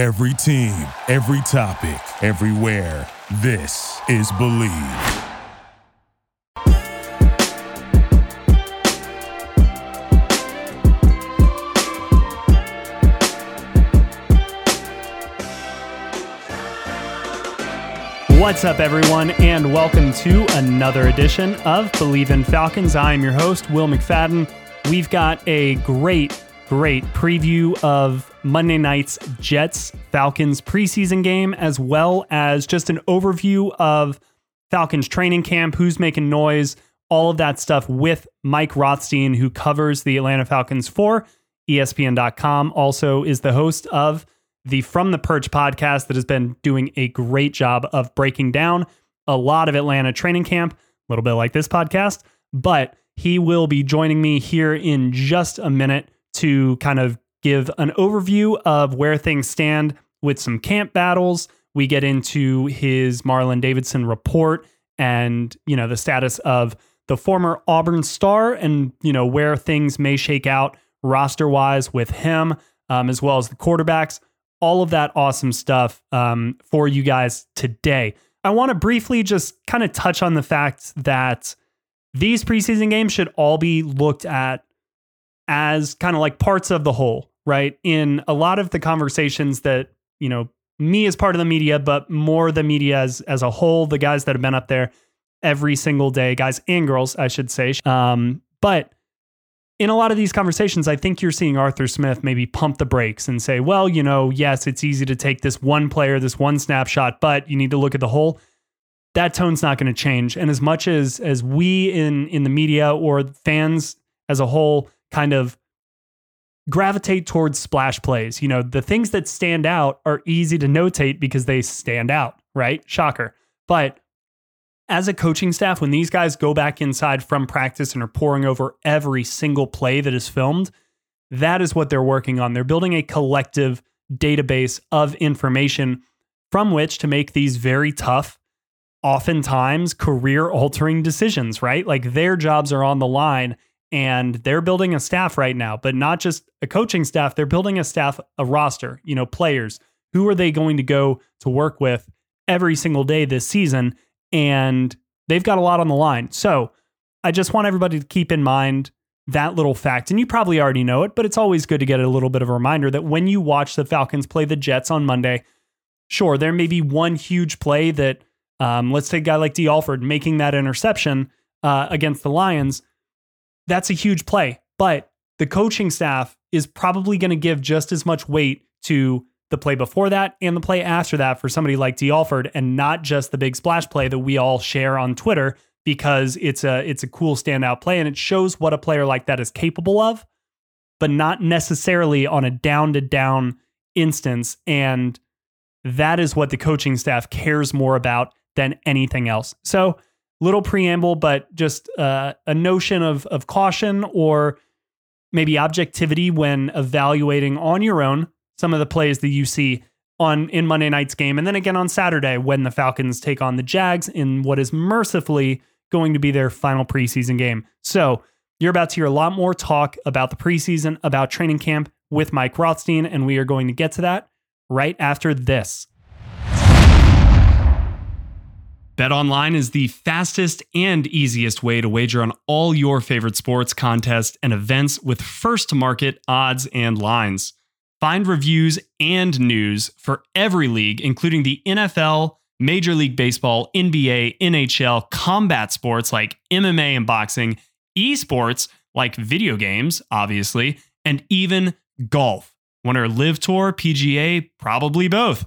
Every team, every topic, everywhere. This is Bleav. What's up, everyone, and welcome to another edition of Bleav in Falcons. I'm your host, Will McFadden. We've got a great, great preview of Monday night's Jets Falcons preseason game, as well as just an overview of Falcons training camp, who's making noise, all of that stuff with Mike Rothstein, who covers the Atlanta Falcons for ESPN.com, also is the host of the From the Perch podcast that has been doing a great job of breaking down a lot of Atlanta training camp, a little bit like this podcast, but he will be joining me here in just a minute to kind of give an overview of where things stand with some camp battles. We get into his Marlon Davidson report and, you know, the status of the former Auburn star and, you know, where things may shake out roster wise with him, um, as well as the quarterbacks all of that awesome stuff um, for you guys today. I want to briefly just kind of touch on the fact that these preseason games should all be looked at as kind of like parts of the whole, right? In a lot of the conversations that, you know, me as part of the media, but more the media as as a whole, the guys that have been up there every single day, guys and girls, I should say. Um, but in a lot of these conversations, I think you're seeing Arthur Smith maybe pump the brakes and say, well, you know, yes, it's easy to take this one player, this one snapshot, but you need to look at the whole. That tone's not going to change. And as much as as we in in the media or fans as a whole kind of gravitate towards splash plays, you know, the things that stand out are easy to notate because they stand out, right? Shocker. But as a coaching staff, when these guys go back inside from practice and are pouring over every single play that is filmed, that is what they're working on. They're building a collective database of information from which to make these very tough, oftentimes career altering decisions, right? Like their jobs are on the line and they're building a staff right now, but not just a coaching staff, they're building a staff, a roster, you know, players. Who are they going to go to work with every single day this season? and they've got a lot on the line. So I just want everybody to keep in mind that little fact. And you probably already know it, but it's always good to get a little bit of a reminder that when you watch the Falcons play the Jets on Monday, sure, there may be one huge play that, um, let's take a guy like Dee Alford making that interception uh, against the Lions. That's a huge play, but the coaching staff is probably going to give just as much weight to the play before that and the play after that for somebody like Dee Alford and not just the big splash play that we all share on Twitter because it's a it's a cool standout play and it shows what a player like that is capable of, but not necessarily on a down to down instance. And that is what the coaching staff cares more about than anything else. So little preamble, but just uh, a notion of of caution or maybe objectivity when evaluating on your own some of the plays that you see on in Monday night's game, and then again on Saturday when the Falcons take on the Jags in what is mercifully going to be their final preseason game. So you're about to hear a lot more talk about the preseason, about training camp with Mike Rothstein, and we are going to get to that right after this. BetOnline is the fastest and easiest way to wager on all your favorite sports, contests, and events with first to market odds and lines. Find reviews and news for every league, including the NFL, Major League Baseball, NBA, NHL, combat sports like MMA and boxing, esports like video games, obviously, and even golf. Winner LIV Tour, PGA, probably both.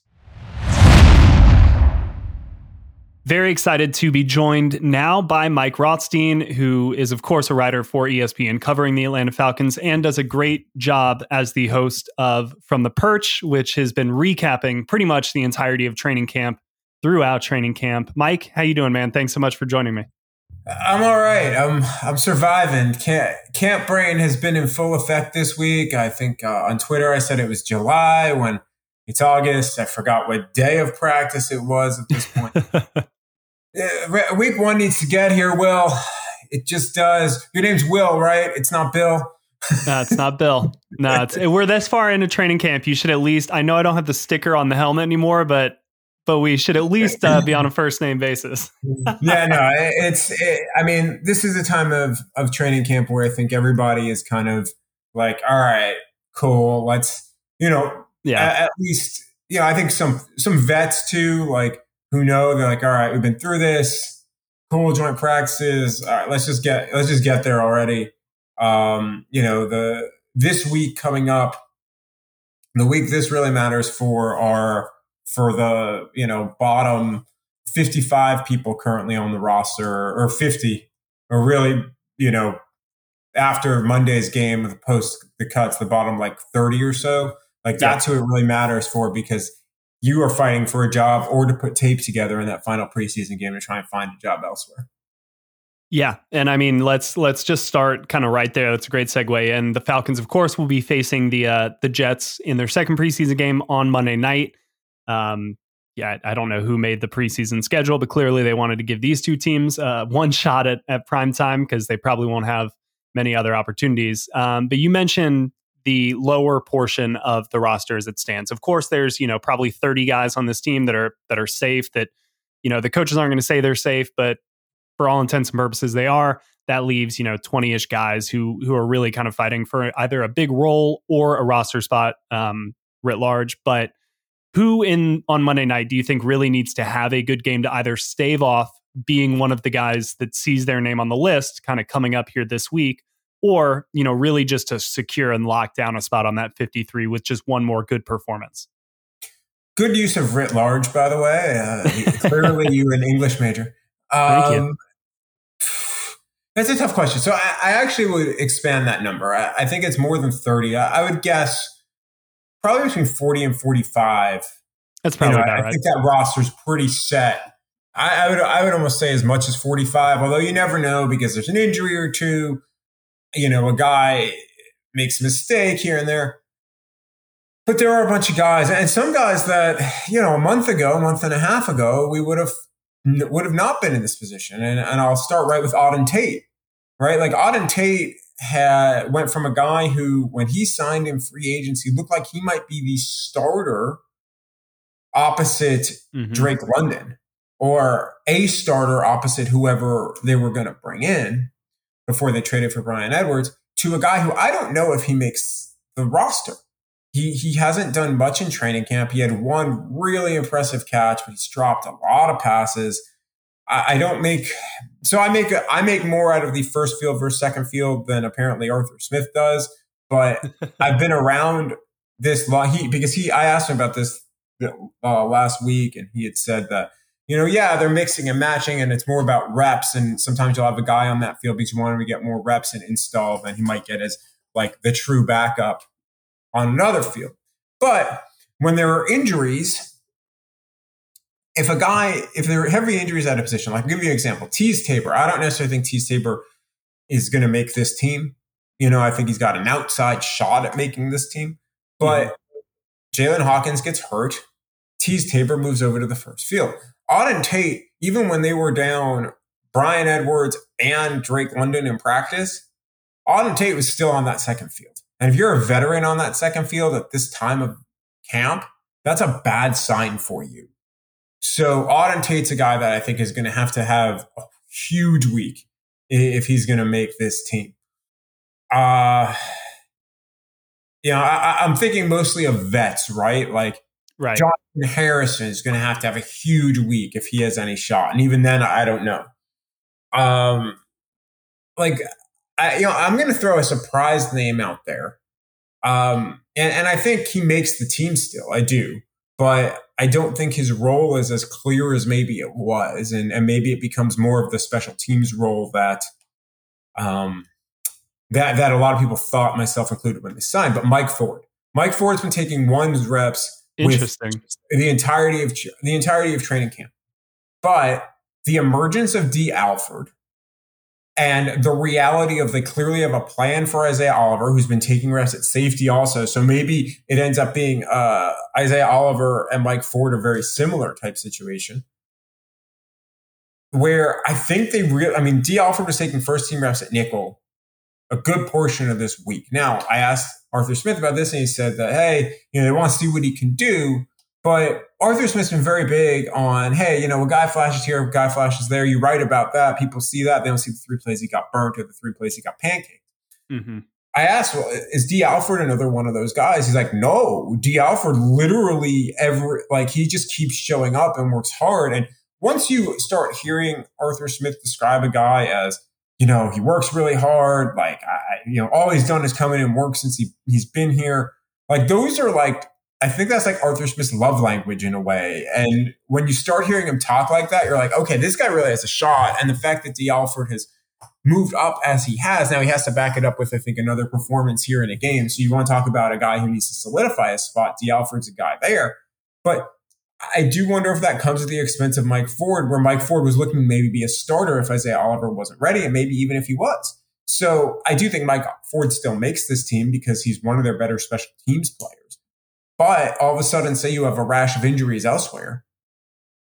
Very excited to be joined now by Mike Rothstein, who is, of course, a writer for ESPN covering the Atlanta Falcons and does a great job as the host of From the Perch, which has been recapping pretty much the entirety of training camp throughout training camp. Mike, how you doing, man? Thanks so much for joining me. I'm all right. I'm I'm surviving. Camp, camp brain has been in full effect this week. I think uh, on Twitter I said it was July when it's August. I forgot what day of practice it was at this point. week one needs to get here, Will. It just does. Your name's Will, right? It's not Bill. no, it's not Bill. No, it's, we're this far into training camp. You should at least. I know I don't have the sticker on the helmet anymore, but but we should at least uh, be on a first name basis. yeah, no, it's. It, I mean, this is a time of of training camp where I think everybody is kind of like, all right, cool, let's, you know, yeah, at, at least, you know, I think some some vets too, like who know they're like, all right, we've been through this, cool joint practices. All right, let's just get let's just get there already. Um, you know, the this week coming up, the week this really matters for our for the you know bottom 55 people currently on the roster or 50 or really you know after monday's game the post the cuts the bottom like 30 or so like that's who it really matters for because you are fighting for a job or to put tape together in that final preseason game to try and find a job elsewhere yeah, and I mean let's let's just start kind of right there. That's a great segue. And the Falcons, of course, will be facing the uh, the Jets in their second preseason game on Monday night. Um, yeah, I don't know who made the preseason schedule, but clearly they wanted to give these two teams uh, one shot at, at prime time because they probably won't have many other opportunities. Um, but you mentioned the lower portion of the roster as it stands. Of course, there's you know probably 30 guys on this team that are that are safe. That you know the coaches aren't going to say they're safe, but for all intents and purposes, they are. That leaves you know 20 ish guys who who are really kind of fighting for either a big role or a roster spot um, writ large, but who in on Monday night do you think really needs to have a good game to either stave off being one of the guys that sees their name on the list kind of coming up here this week or you know really just to secure and lock down a spot on that 53 with just one more good performance good use of writ large by the way uh, clearly you an english major um, thank you um, that's a tough question so i, I actually would expand that number I, I, think it's more than 30 I, I would guess probably between 40 and 45. That's probably you know, I right. think that roster's pretty set. I, I, would I would almost say as much as 45, although you never know because there's an injury or two. You know, a guy makes a mistake here and there. But there are a bunch of guys, and some guys that, you know, a month ago, a month and a half ago, we would have would have not been in this position. And, and I'll start right with Auden Tate, right? Like Auden Tate had went from a guy who, when he signed in free agency, looked like he might be the starter opposite mm-hmm. Drake London or a starter opposite whoever they were going to bring in before they traded for Bryan Edwards to a guy who I don't know if he makes the roster. He he hasn't done much in training camp. He had one really impressive catch, but he's dropped a lot of passes. I, I don't make so I make a, I make more out of the first field versus second field than apparently Arthur Smith does. But I've been around this long he because he I asked him about this uh, last week and he had said that you know yeah they're mixing and matching and it's more about reps and sometimes you'll have a guy on that field because you want him to get more reps and install than he might get as like the true backup on another field. But when there are injuries if a guy, if there are heavy injuries at a position, like I'll give you an example, Teez Tabor. I don't necessarily think Teez Tabor is going to make this team. You know, I think he's got an outside shot at making this team. But mm-hmm. Jaylinn Hawkins gets hurt. Teez Tabor moves over to the first field. Auden Tate, even when they were down Bryan Edwards and Drake London in practice, Auden Tate was still on that second field. And if you're a veteran on that second field at this time of camp, that's a bad sign for you. So Auden Tate's a guy that I think is going to have to have a huge week if he's going to make this team. Uh, you know, I, am thinking mostly of vets, right? Like, right. Jonotthan Harrison is going to have to have a huge week if he has any shot, and even then, I don't know. Um, like, I, you know, I'm going to throw a surprise name out there. Um, and, and I think he makes the team still. I do but I don't think his role is as clear as maybe it was, and, and maybe it becomes more of the special teams role that um, that that a lot of people thought, myself included, when they signed. But Mike Ford, Mike Ford's been taking ones reps Interesting. the entirety of the entirety of training camp. But the emergence of Dee Alford and the reality of they clearly have a plan for Isaiah Oliver, who's been taking reps at safety also. So maybe it ends up being uh, Isaiah Oliver and Mike Ford, a very similar type situation. Where I think they really, I mean, Dee Alford was taking first team reps at nickel a good portion of this week. Now, I asked Arthur Smith about this, and he said that, hey, you know, they want to see what he can do. But Arthur Smith's been very big on, hey, you know, a guy flashes here, a guy flashes there. You write about that. People see that. They don't see the three plays he got burnt or the three plays he got pancaked. Mm-hmm. I asked, well, is Dee Alford another one of those guys? He's like, no, Dee Alford literally ever, like, he just keeps showing up and works hard. And once you start hearing Arthur Smith describe a guy as, you know, he works really hard, like, I, you know, all he's done is come in and work since he, he's been here. Like, those are like I think that's like Arthur Smith's love language in a way. And when you start hearing him talk like that, you're like, okay, this guy really has a shot. And the fact that Dee Alford has moved up as he has, now he has to back it up with, I think, another performance here in a game. So you want to talk about a guy who needs to solidify a spot. Dee Alford's a guy there. But I do wonder if that comes at the expense of Mike Ford, where Mike Ford was looking maybe be a starter if Isaiah Oliver wasn't ready, and maybe even if he was. So I do think Mike Ford still makes this team because he's one of their better special teams players. But all of a sudden, say you have a rash of injuries elsewhere,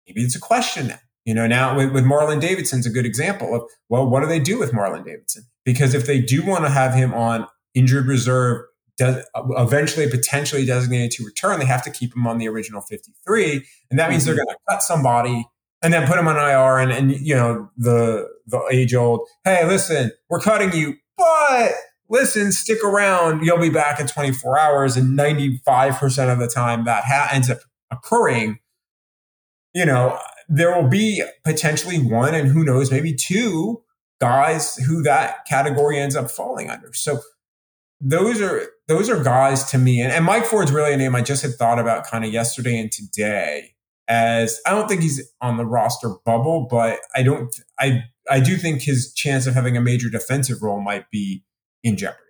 maybe it's a question now. You know, now with, with Marlon Davidson's a good example of, well, what do they do with Marlon Davidson? Because if they do want to have him on injured reserve, eventually potentially designated to return, they have to keep them on the original 53. And that means mm-hmm. they're going to cut somebody and then put them on IR and, and you know, the, the age old, hey, listen, we're cutting you, but listen, stick around, you'll be back in 24 hours. And 95% of the time that ha- ends up occurring, you know, there will be potentially one and who knows, maybe two guys who that category ends up falling under. So those are those are guys to me. And, and Mike Ford's really a name I just had thought about kind of yesterday and today. As I don't think he's on the roster bubble, but I don't I I do think his chance of having a major defensive role might be in jeopardy.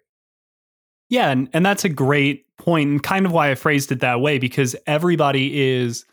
Yeah, and, and that's a great point and kind of why I phrased it that way because everybody is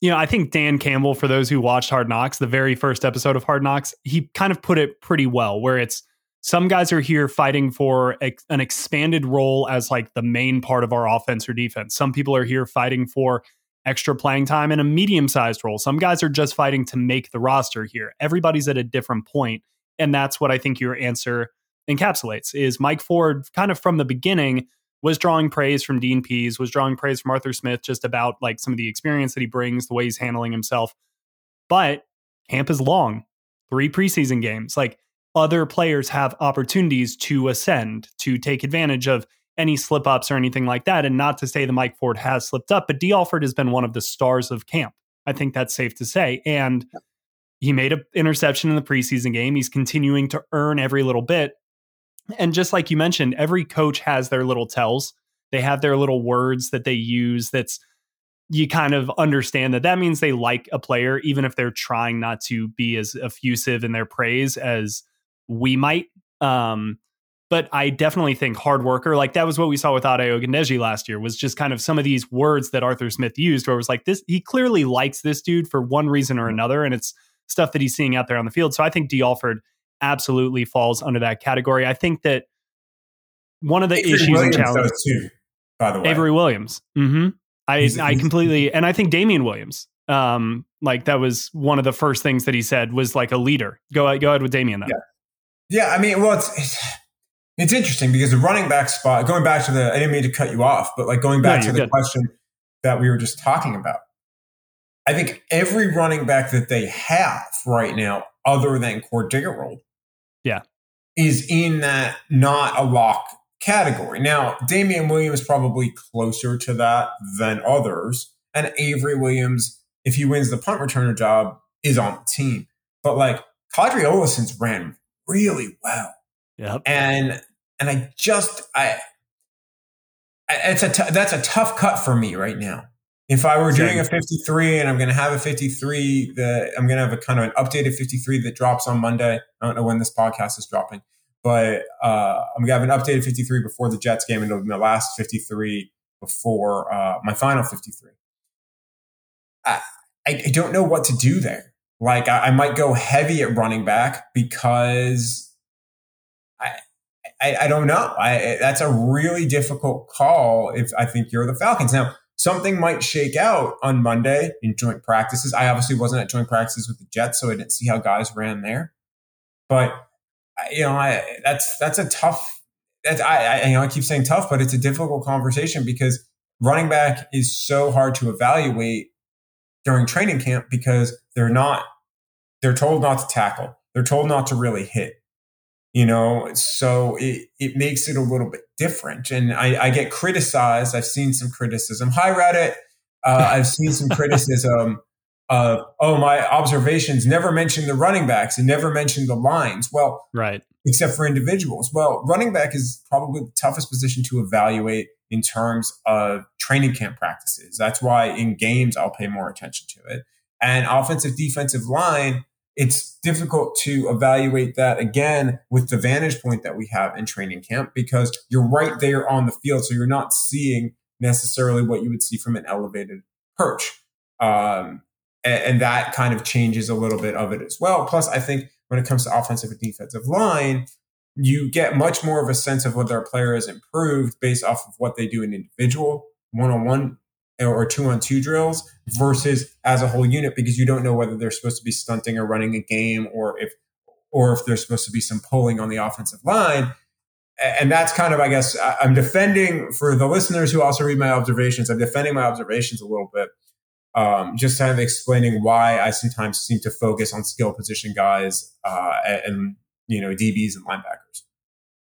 you know, I think Dan Campbell, for those who watched Hard Knocks, the very first episode of Hard Knocks, he kind of put it pretty well, where it's some guys are here fighting for ex- an expanded role as like the main part of our offense or defense. Some people are here fighting for extra playing time in a medium sized role. Some guys are just fighting to make the roster here. Everybody's at a different point, And that's what I think your answer encapsulates is Mike Ford kind of from the beginning was drawing praise from Dean Pees, was drawing praise from Arthur Smith just about like some of the experience that he brings, the way he's handling himself. But camp is long, three preseason games. Like other players have opportunities to ascend, to take advantage of any slip ups or anything like that. And not to say that Mike Ford has slipped up, but Dee Alford has been one of the stars of camp. I think that's safe to say. And he made an interception in the preseason game. He's continuing to earn every little bit. And just like you mentioned, every coach has their little tells. They have their little words that they use that's you kind of understand that that means they like a player even if they're trying not to be as effusive in their praise as we might um, but I definitely think hard worker, like that was what we saw with Ade Ogundeji last year, was just kind of some of these words that Arthur Smith used, where it was like this, he clearly likes this dude for one reason or another, and it's stuff that he's seeing out there on the field. So I think Dee Alford absolutely falls under that category. I think that one of the Avery issues Williams and challenges too, by the way, Avery Williams. Mm-hmm. I he's, I completely and I think Damien Williams. Um, like that was one of the first things that he said was like a leader. Go go ahead with Damien though. Yeah, yeah. I mean, well, it's, it's it's interesting because the running back spot. Going back to the, I didn't mean to cut you off, but like going back no, to the good. question that we were just talking about. I think every running back that they have right now, other than Cord yeah. Is in that not a lock category. Now, Damien Williams probably closer to that than others. And Avery Williams, if he wins the punt returner job, is on the team. But like Qadree Ollison's ran really well. Yep. And and I just I it's a t- that's a tough cut for me right now. If I were doing a 53 and I'm going to have a 53 that I'm going to have a kind of an updated 53 that drops on Monday. I don't know when this podcast is dropping, but uh, I'm going to have an updated 53 before the Jets game and it'll be my last 53 before uh, my final 53. I, I don't know what to do there. Like I, I might go heavy at running back because I, I, I don't know. I that's a really difficult call if I think you're the Falcons. Now, something might shake out on Monday in joint practices. I obviously wasn't at joint practices with the Jets, so I didn't see how guys ran there. But you know, I, that's that's a tough. That's, I, I you know I keep saying tough, but it's a difficult conversation because running back is so hard to evaluate during training camp because they're not they're told not to tackle. They're told not to really hit. You know, so it, it makes it a little bit different. And I, I get criticized. I've seen some criticism. Hi, Reddit. Uh, I've seen some criticism of, oh, my observations never mentioned the running backs and never mentioned the lines. Well, right. Except for individuals. Well, running back is probably the toughest position to evaluate in terms of training camp practices. That's why in games, I'll pay more attention to it. And offensive defensive line, it's difficult to evaluate that again with the vantage point that we have in training camp because you're right there on the field. So you're not seeing necessarily what you would see from an elevated perch. Um, and, and, that kind of changes a little bit of it as well. Plus, I think when it comes to offensive and defensive line, you get much more of a sense of whether a player has improved based off of what they do in individual one on one or two on two drills versus as a whole unit because you don't know whether they're supposed to be stunting or running a game or if or if there's supposed to be some pulling on the offensive line. And that's kind of, I guess, I'm defending for the listeners who also read my observations. I'm defending my observations a little bit, um, just kind of explaining why I sometimes seem to focus on skill position guys uh, and you know DBs and linebackers.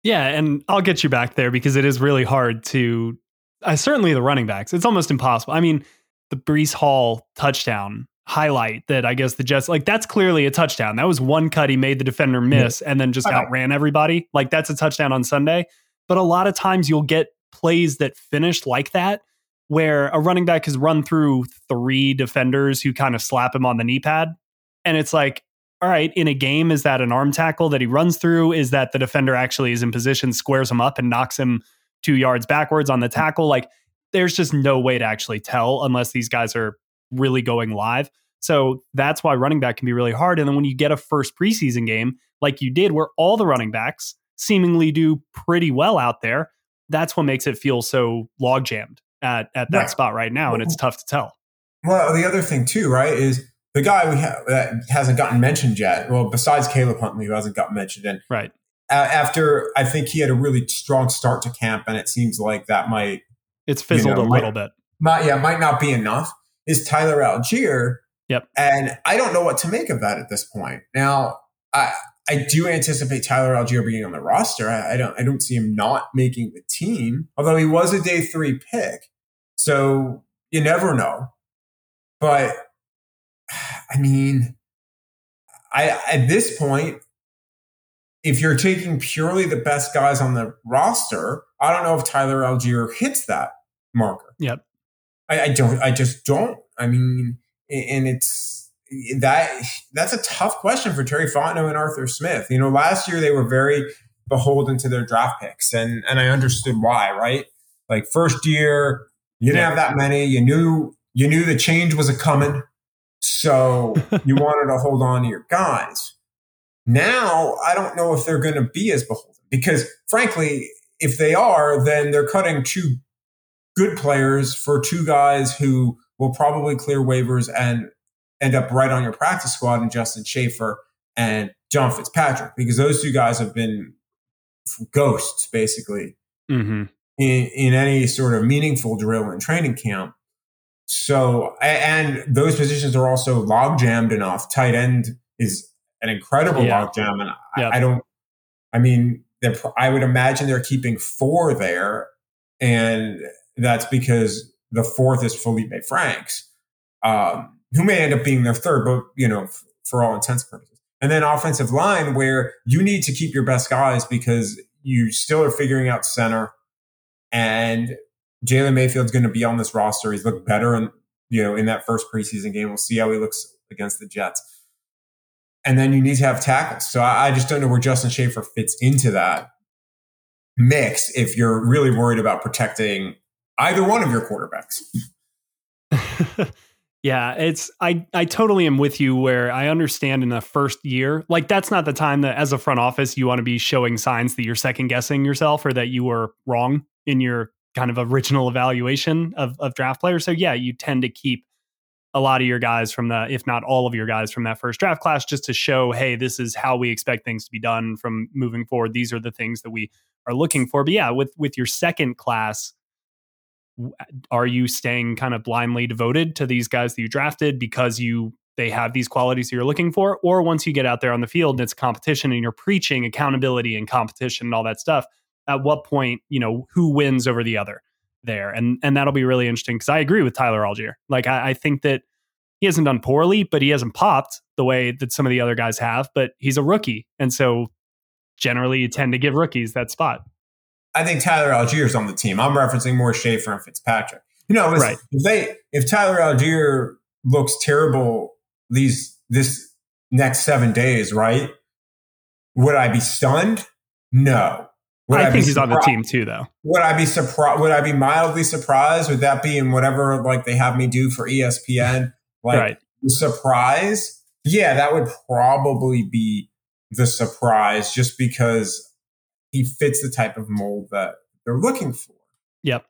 Yeah, and I'll get you back there because it is really hard to uh, certainly the running backs. It's almost impossible. I mean, the Breece Hall touchdown highlight that I guess the Jets like that's clearly a touchdown. That was one cut he made the defender miss yeah. and then just outran everybody. Like that's a touchdown on Sunday. But a lot of times you'll get plays that finish like that where a running back has run through three defenders who kind of slap him on the knee pad and it's like all right, in a game, is that an arm tackle that he runs through? Is that the defender actually is in position, squares him up, and knocks him two yards backwards on the mm-hmm. tackle. Like there's just no way to actually tell unless these guys are really going live. So that's why running back can be really hard. And then when you get a first preseason game like you did, where all the running backs seemingly do pretty well out there, that's what makes it feel so log jammed at, at that right. spot right now. And it's tough to tell. Well, the other thing too, right, is the guy we ha- that hasn't gotten mentioned yet. Well, besides Caleb Huntley, who hasn't gotten mentioned, and right, after I think he had a really strong start to camp, and it seems like that might it's fizzled you know, a little bit. Might, yeah, might not be enough. Is Tyler Allgeier? Yep. And I don't know what to make of that at this point. Now, I I do anticipate Tyler Allgeier being on the roster. I, I don't I don't see him not making the team, although he was a day three pick. So you never know. But I mean, I at this point, if you're taking purely the best guys on the roster, I don't know if Tyler Allgeier hits that marker. Yep. I, I don't. I just don't. I mean, and it's that that's a tough question for Terry Fontenot and Arthur Smith. You know, last year they were very beholden to their draft picks, and and I understood why. Right, like first year you didn't yeah. have that many. You knew you knew the change was a coming, so you wanted to hold on to your guys. Now, I don't know if they're going to be as beholden because, frankly, if they are, then they're cutting two good players for two guys who will probably clear waivers and end up right on your practice squad in Justin Shaffer and John Fitzpatrick because those two guys have been ghosts basically mm-hmm. In, in any sort of meaningful drill and training camp. So, and those positions are also log jammed enough. Tight end is an incredible yeah. logjam. And yeah. I, I, don't, I mean, I would imagine they're keeping four there. And that's because the fourth is Felipe Franks, um, who may end up being their third, but, you know, f- for all intents and purposes. And then offensive line, where you need to keep your best guys because you still are figuring out center. And Jalen Mayfield's going to be on this roster. He's looked better in, you know, in that first preseason game. We'll see how he looks against the Jets and then you need to have tackles. So I, I just don't know where Justin Shaffer fits into that mix if you're really worried about protecting either one of your quarterbacks. Yeah, it's I I totally am with you where I understand in the first year, like that's not the time that as a front office you want to be showing signs that you're second guessing yourself or that you were wrong in your kind of original evaluation of of draft players. So yeah, you tend to keep a lot of your guys from the if not all of your guys from that first draft class just to show hey, this is how we expect things to be done from moving forward. These are the things that we are looking for. But yeah, with with your second class are you staying kind of blindly devoted to these guys that you drafted because you they have these qualities that you're looking for or once you get out there on the field and it's competition and you're preaching accountability and competition and all that stuff at what point you know who wins over the other there and and that'll be really interesting because i agree with tyler allgeier like I, I think that he hasn't done poorly but he hasn't popped the way that some of the other guys have but he's a rookie and so generally you tend to give rookies that spot I think Tyler Allgeier's on the team. I'm referencing more Shaffer and Fitzpatrick. You know, right. if they if Tyler Allgeier looks terrible these this next seven days, right? Would I be stunned? No. Would I, I think he's on the team too, though. Would I be surprised? Would I be mildly surprised? Would that be in whatever like they have me do for ESPN? Like right. surprise? Yeah, that would probably be the surprise, just because he fits the type of mold that they're looking for. Yep.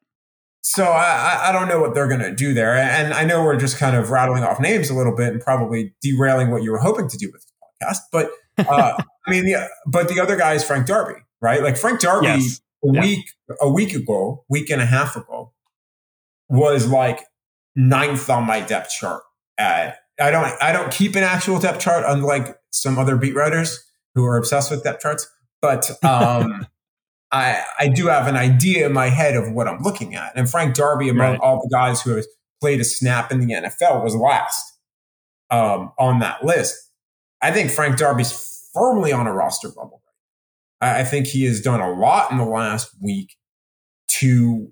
So I, I don't know what they're going to do there. And I know we're just kind of rattling off names a little bit and probably derailing what you were hoping to do with the podcast. But uh, I mean, the, but the other guy is Frank Darby, right? Like Frank Darby yes. a yeah. week, a week ago, week and a half ago was like ninth on my depth chart. At, I don't, I don't keep an actual depth chart unlike some other beat writers who are obsessed with depth charts but um, I, I do have an idea in my head of what I'm looking at. And Frank Darby, among right. all the guys who have played a snap in the NFL, was last um, on that list. I think Frank Darby's firmly on a roster bubble. I, think he has done a lot in the last week to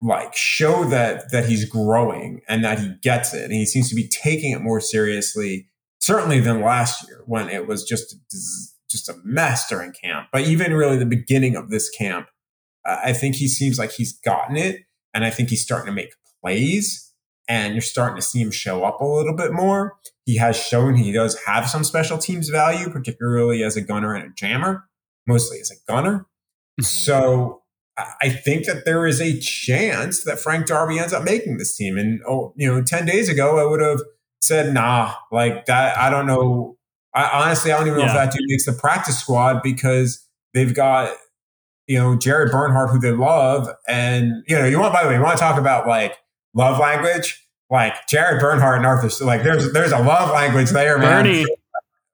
like show that that he's growing and that he gets it and he seems to be taking it more seriously certainly than last year when it was just just a mess during camp. But even really the beginning of this camp, I think he seems like he's gotten it. And I think he's starting to make plays and you're starting to see him show up a little bit more. He has shown he does have some special teams value, particularly as a gunner and a jammer, mostly as a gunner. Hmm. so I think that there is a chance that Frank Darby ends up making this team. And, oh, you know, 10 days ago, I would have said, nah, like that. I don't know I, honestly, I don't even know if that dude makes the practice squad because they've got, you know, Jared Bernhardt, who they love. And, you know, you want, by the way, you want to talk about like love language? Like Jared Bernhardt and Arthur, like there's, there's a love language there, man. Bernie.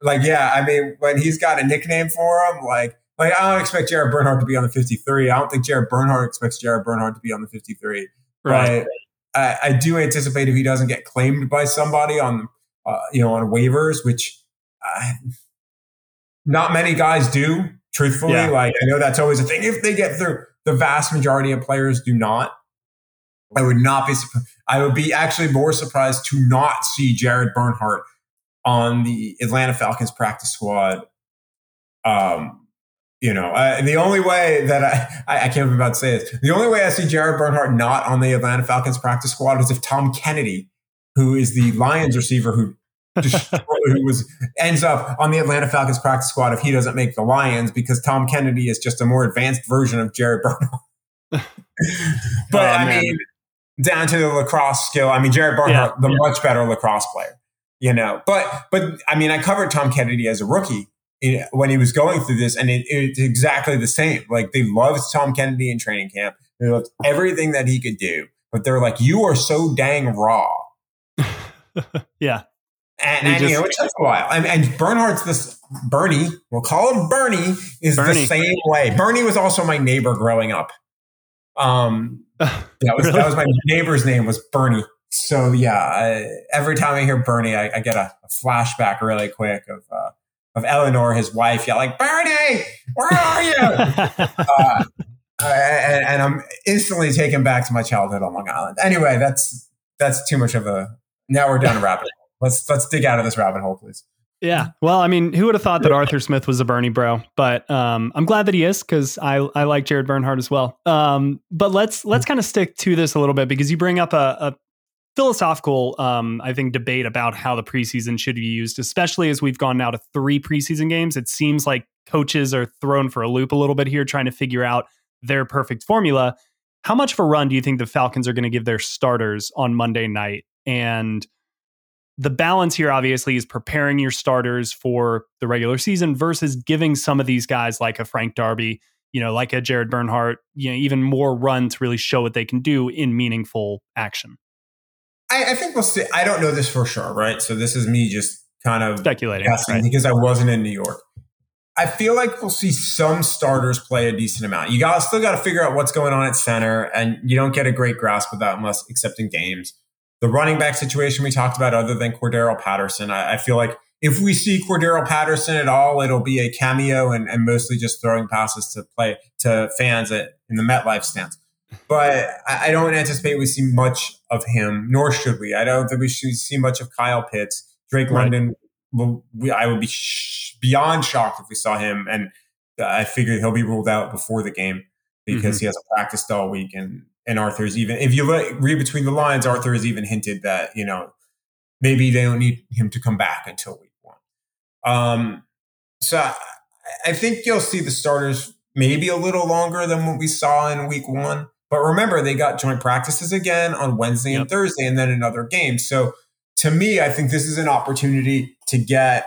Like, yeah, I mean, when he's got a nickname for him, like, like I don't expect Jared Bernhardt to be on the 53. I don't think Jared Bernhardt expects Jared Bernhardt to be on the 53. Right. But I, I do anticipate if he doesn't get claimed by somebody on, uh, you know, on waivers, which not many guys do, truthfully. Yeah. Like, I know that's always a thing. If they get through, the vast majority of players do not. I would not be. I would be actually more surprised to not see Jared Bernhardt on the Atlanta Falcons practice squad. Um, you know, uh, the only way that I, I, I can't even about to say this, the only way I see Jared Bernhardt not on the Atlanta Falcons practice squad is if Tom Kennedy, who is the Lions receiver who who was ends up on the Atlanta Falcons practice squad if he doesn't make the Lions because Tom Kennedy is just a more advanced version of Jared Bernhardt. but oh, I mean, down to the lacrosse skill. I mean, Jared Bernhardt, yeah, the yeah. much better lacrosse player, you know. But but I mean, I covered Tom Kennedy as a rookie when he was going through this, and it, it's exactly the same. Like they loved Tom Kennedy in training camp. They loved everything that he could do, but they're like, "You are so dang raw." yeah. And, and just, you know, it took a while. And, and Bernhardt's this Bernie, we'll call him Bernie, is Bernie. the same way. Bernie was also my neighbor growing up. Um, that was really? that was my neighbor's name was Bernie. So yeah, I, every time I hear Bernie, I, I get a, a, flashback really quick of uh, of Eleanor, his wife, yelling, "Bernie, where are you?" uh, and, and, I'm instantly taken back to my childhood on Long Island. Anyway, that's that's too much of a. Now we're down a rabbit hole let's let's dig out of this rabbit hole, please. Yeah. Well, I mean, who would have thought that Arthur Smith was a Bernie bro? But um, I'm glad that he is because I I like Jared Bernhardt as well. Um, but let's let's kind of stick to this a little bit because you bring up a, a philosophical, um, I think, debate about how the preseason should be used, especially as we've gone now to three preseason games. It seems like coaches are thrown for a loop a little bit here, trying to figure out their perfect formula. How much of a run do you think the Falcons are going to give their starters on Monday night? And the balance here obviously is preparing your starters for the regular season versus giving some of these guys like a Frank Darby, you know, like a Jared Bernhardt, you know, even more run to really show what they can do in meaningful action. I, I think we'll see. I don't know this for sure, right? So this is me just kind of speculating right. because I wasn't in New York. I feel like we'll see some starters play a decent amount. You got still got to figure out what's going on at center, and you don't get a great grasp of that unless except in games. The running back situation we talked about, other than Cordarrelle Patterson, I, I feel like if we see Cordarrelle Patterson at all, it'll be a cameo and, and mostly just throwing passes to play to fans at, in the MetLife stands. But I, I don't anticipate we see much of him, nor should we. I don't think we should see much of Kyle Pitts. Drake right. London, will, we, I would be sh- beyond shocked if we saw him. And I figured he'll be ruled out before the game because mm-hmm. he hasn't practiced all week. And and Arthur's even if you read between the lines, Arthur has even hinted that you know maybe they don't need him to come back until week one. Um, so I, I think you'll see the starters maybe a little longer than what we saw in week one. But remember, they got joint practices again on Wednesday yep. and Thursday, and then another game. So to me, I think this is an opportunity to get,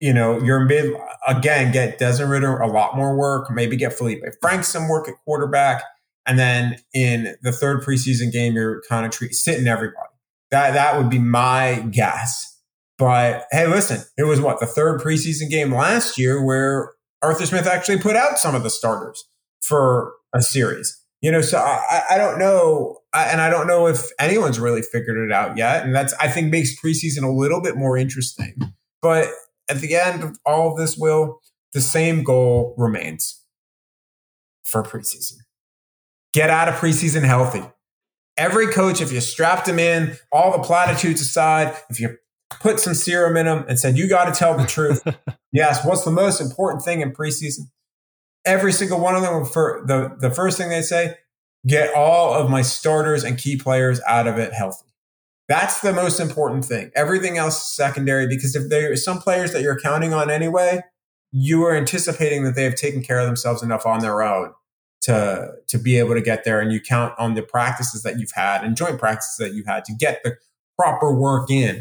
you know, your mid again, get Desmond Ridder a lot more work, maybe get Felipe Frank some work at quarterback. And then in the third preseason game, you're kind of treat, sitting everybody. That that would be my guess. But hey, listen, it was what the third preseason game last year where Arthur Smith actually put out some of the starters for a series. You know, so I, I don't know, and I don't know if anyone's really figured it out yet. And that's I think makes preseason a little bit more interesting. But at the end of all of this, will the same goal remains for preseason? Get out of preseason healthy. Every coach, if you strapped him in, all the platitudes aside, if you put some serum in him and said, you got to tell the truth. yes. What's the most important thing in preseason? Every single one of them for the, the first thing they say, get all of my starters and key players out of it healthy. That's the most important thing. Everything else is secondary because if there are some players that you're counting on anyway, you are anticipating that they have taken care of themselves enough on their own to to be able to get there and you count on the practices that you've had and joint practices that you've had to get the proper work in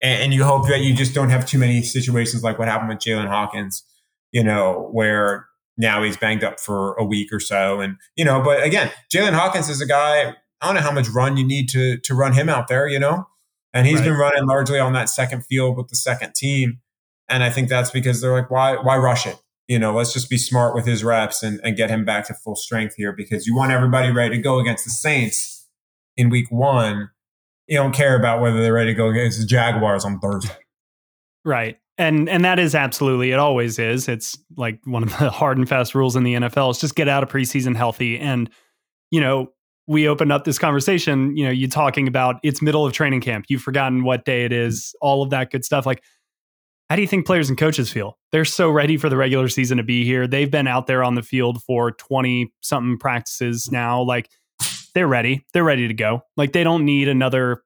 and, and you hope that you just don't have too many situations like what happened with Jaylinn Hawkins you know where now he's banged up for a week or so. And, you know, but again, Jaylinn Hawkins is a guy, I don't know how much run you need to to run him out there, you know? And he's right. been running largely on that second field with the second team. And I think that's because they're like, why why rush it? You know, let's just be smart with his reps and, and get him back to full strength here because you want everybody ready to go against the Saints in week one. You don't care about whether they're ready to go against the Jaguars on Thursday. Right and and that is absolutely it always is. It's like one of the hard and fast rules in the NFL is just get out of preseason healthy. And you know we opened up this conversation you know you talking about it's middle of training camp. You've forgotten what day it is all of that good stuff. Like how do you think players and coaches feel? They're so ready for the regular season to be here. They've been out there on the field for 20 something practices now. Like they're ready. They're ready to go. Like they don't need another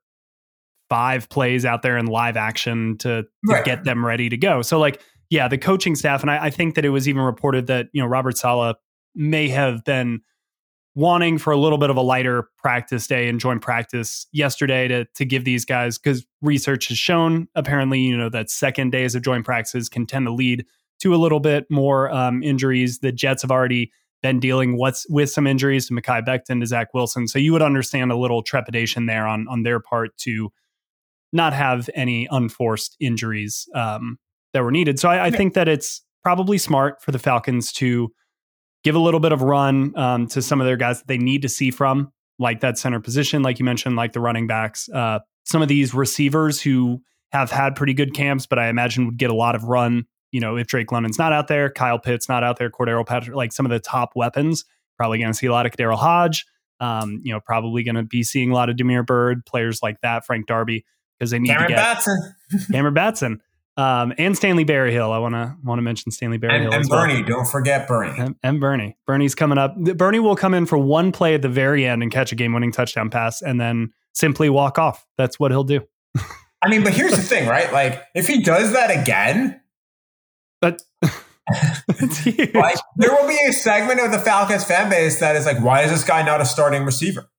five plays out there in live action to, to right. get them ready to go. So like, yeah, the coaching staff, and I, I, think that it was even reported that, you know, Robert Saleh may have been wanting for a little bit of a lighter practice day and joint practice yesterday to to give these guys because research has shown apparently, you know, that second days of joint practices can tend to lead to a little bit more um, injuries. The Jets have already been dealing what's with some injuries to Mekhi Becton to Zach Wilson. So you would understand a little trepidation there on on their part to not have any unforced injuries um, that were needed. So I, I, think that it's probably smart for the Falcons to give a little bit of run um, to some of their guys that they need to see from, like that center position, like you mentioned, like the running backs. Uh, some of these receivers who have had pretty good camps, but I imagine would get a lot of run. You know, if Drake London's not out there, Kyle Pitts not out there, Cordarrelle Patrick, like some of the top weapons, probably going to see a lot of KhaDarel Hodge. Um, you know, probably going to be seeing a lot of Damiere Byrd, players like that, Frank Darby because they need Cameron to get Batson. Cameron Batson. Um, and Stanley Berryhill. I want to want to mention Stanley Berryhill and, and Bernie. Well. Don't forget Bernie and, and, Bernie. Bernie's coming up. Bernie will come in for one play at the very end and catch a game-winning touchdown pass, and then simply walk off. That's what he'll do. I mean, but here's the thing, right? Like, if he does that again, but like, there will be a segment of the Falcons fan base that is like, why is this guy not a starting receiver?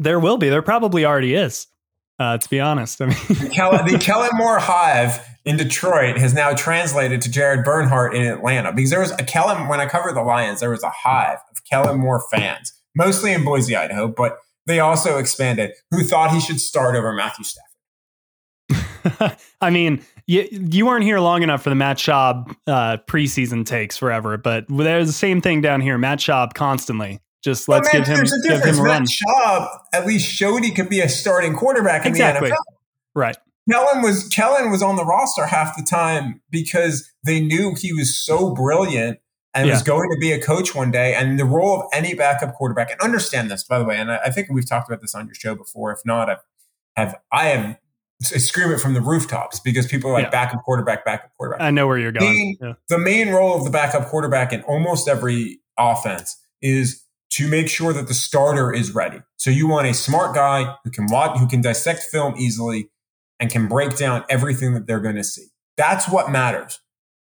there will be. There probably already is. Uh, to be honest, I mean, the, Kellen, Moore hive in Detroit has now translated to Jared Bernhardt in Atlanta because there was a Kellen when I covered the Lions, there was a hive of Kellen Moore fans, mostly in Boise, Idaho, but they also expanded who thought he should start over Matthew Stafford. I mean, you, you weren't here long enough for the Matt Schaub uh, preseason takes forever, but there's the same thing down here. Matt Schaub constantly just let's man, give him give him a run. Matt Schaub at least showed he could be a starting quarterback in exactly. the NFL. Right. Kellen was Kellen was on the roster half the time because they knew he was so brilliant and yeah. was going to be a coach one day. And the role of any backup quarterback, and understand this by the way, and I, I think we've talked about this on your show before. If not, I've have I have scream it from the rooftops because people are like yeah. backup quarterback, backup quarterback. I know where you're going. yeah. The main role of the backup quarterback in almost every offense is to make sure that the starter is ready. So you want a smart guy who can watch, who can dissect film easily and can break down everything that they're going to see. That's what matters.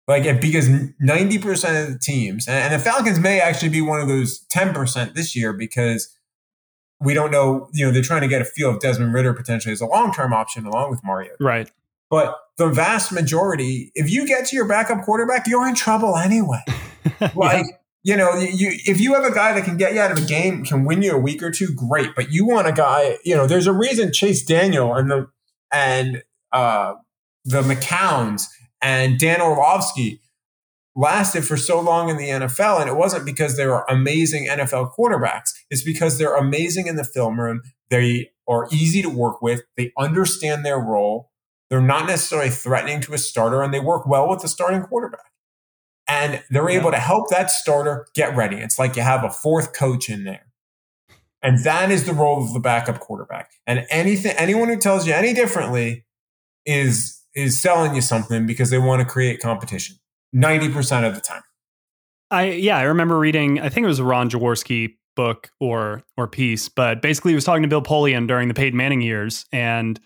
Like, because 90% of the teams, and the Falcons may actually be one of those 10% this year because we don't know, you know, they're trying to get a feel of Desmond Ridder potentially as a long term option along with Mario. Right. But the vast majority, if you get to your backup quarterback, you're in trouble anyway. like, yeah you know, you if you have a guy that can get you out of a game, can win you a week or two, great. But you want a guy, you know, there's a reason Chase Daniel and the and uh, the McCowns and Dan Orlovsky lasted for so long in the NFL, and it wasn't because they were amazing NFL quarterbacks. It's because they're amazing in the film room. They are easy to work with. They understand their role. They're not necessarily threatening to a starter, and they work well with the starting quarterback and they're able to help that starter get ready. It's like you have a fourth coach in there. And that is the role of the backup quarterback. And anything anyone who tells you any differently is is selling you something because they want to create competition 90% of the time. I yeah, I remember reading I think it was a Ron Jaworski book or or piece, but basically he was talking to Bill Polian during the Peyton Manning years and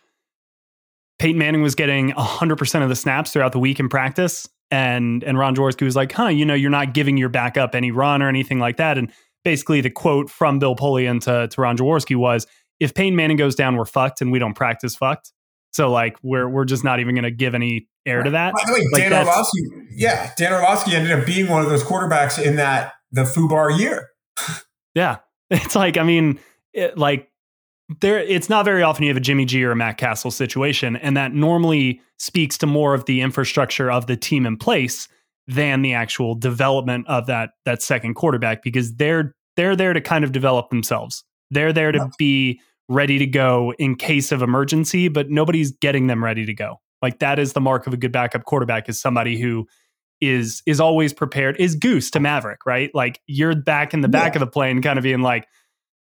Peyton Manning was getting 100% of the snaps throughout the week in practice and and Ron Jaworski was like, "Huh, you know, you're not giving your backup any run or anything like that." And basically, the quote from Bill Polian to to Ron Jaworski was, "If Peyton Manning goes down, we're fucked, and we don't practice fucked." So like, we're we're just not even going to give any air to that. By the way, like Dan Orlovsky, yeah, Dan Orlovsky ended up being one of those quarterbacks in that the Fubar year. yeah, it's like I mean, it, like there it's not very often you have a Jimmy G or a Matt Cassel situation, and that normally speaks to more of the infrastructure of the team in place than the actual development of that that second quarterback because they're they're there to kind of develop themselves. They're there to be ready to go in case of emergency, but nobody's getting them ready to go. Like that is the mark of a good backup quarterback is somebody who is is always prepared. Is Goose to Maverick, right? Like you're back in the back yeah. of the plane, kind of being like,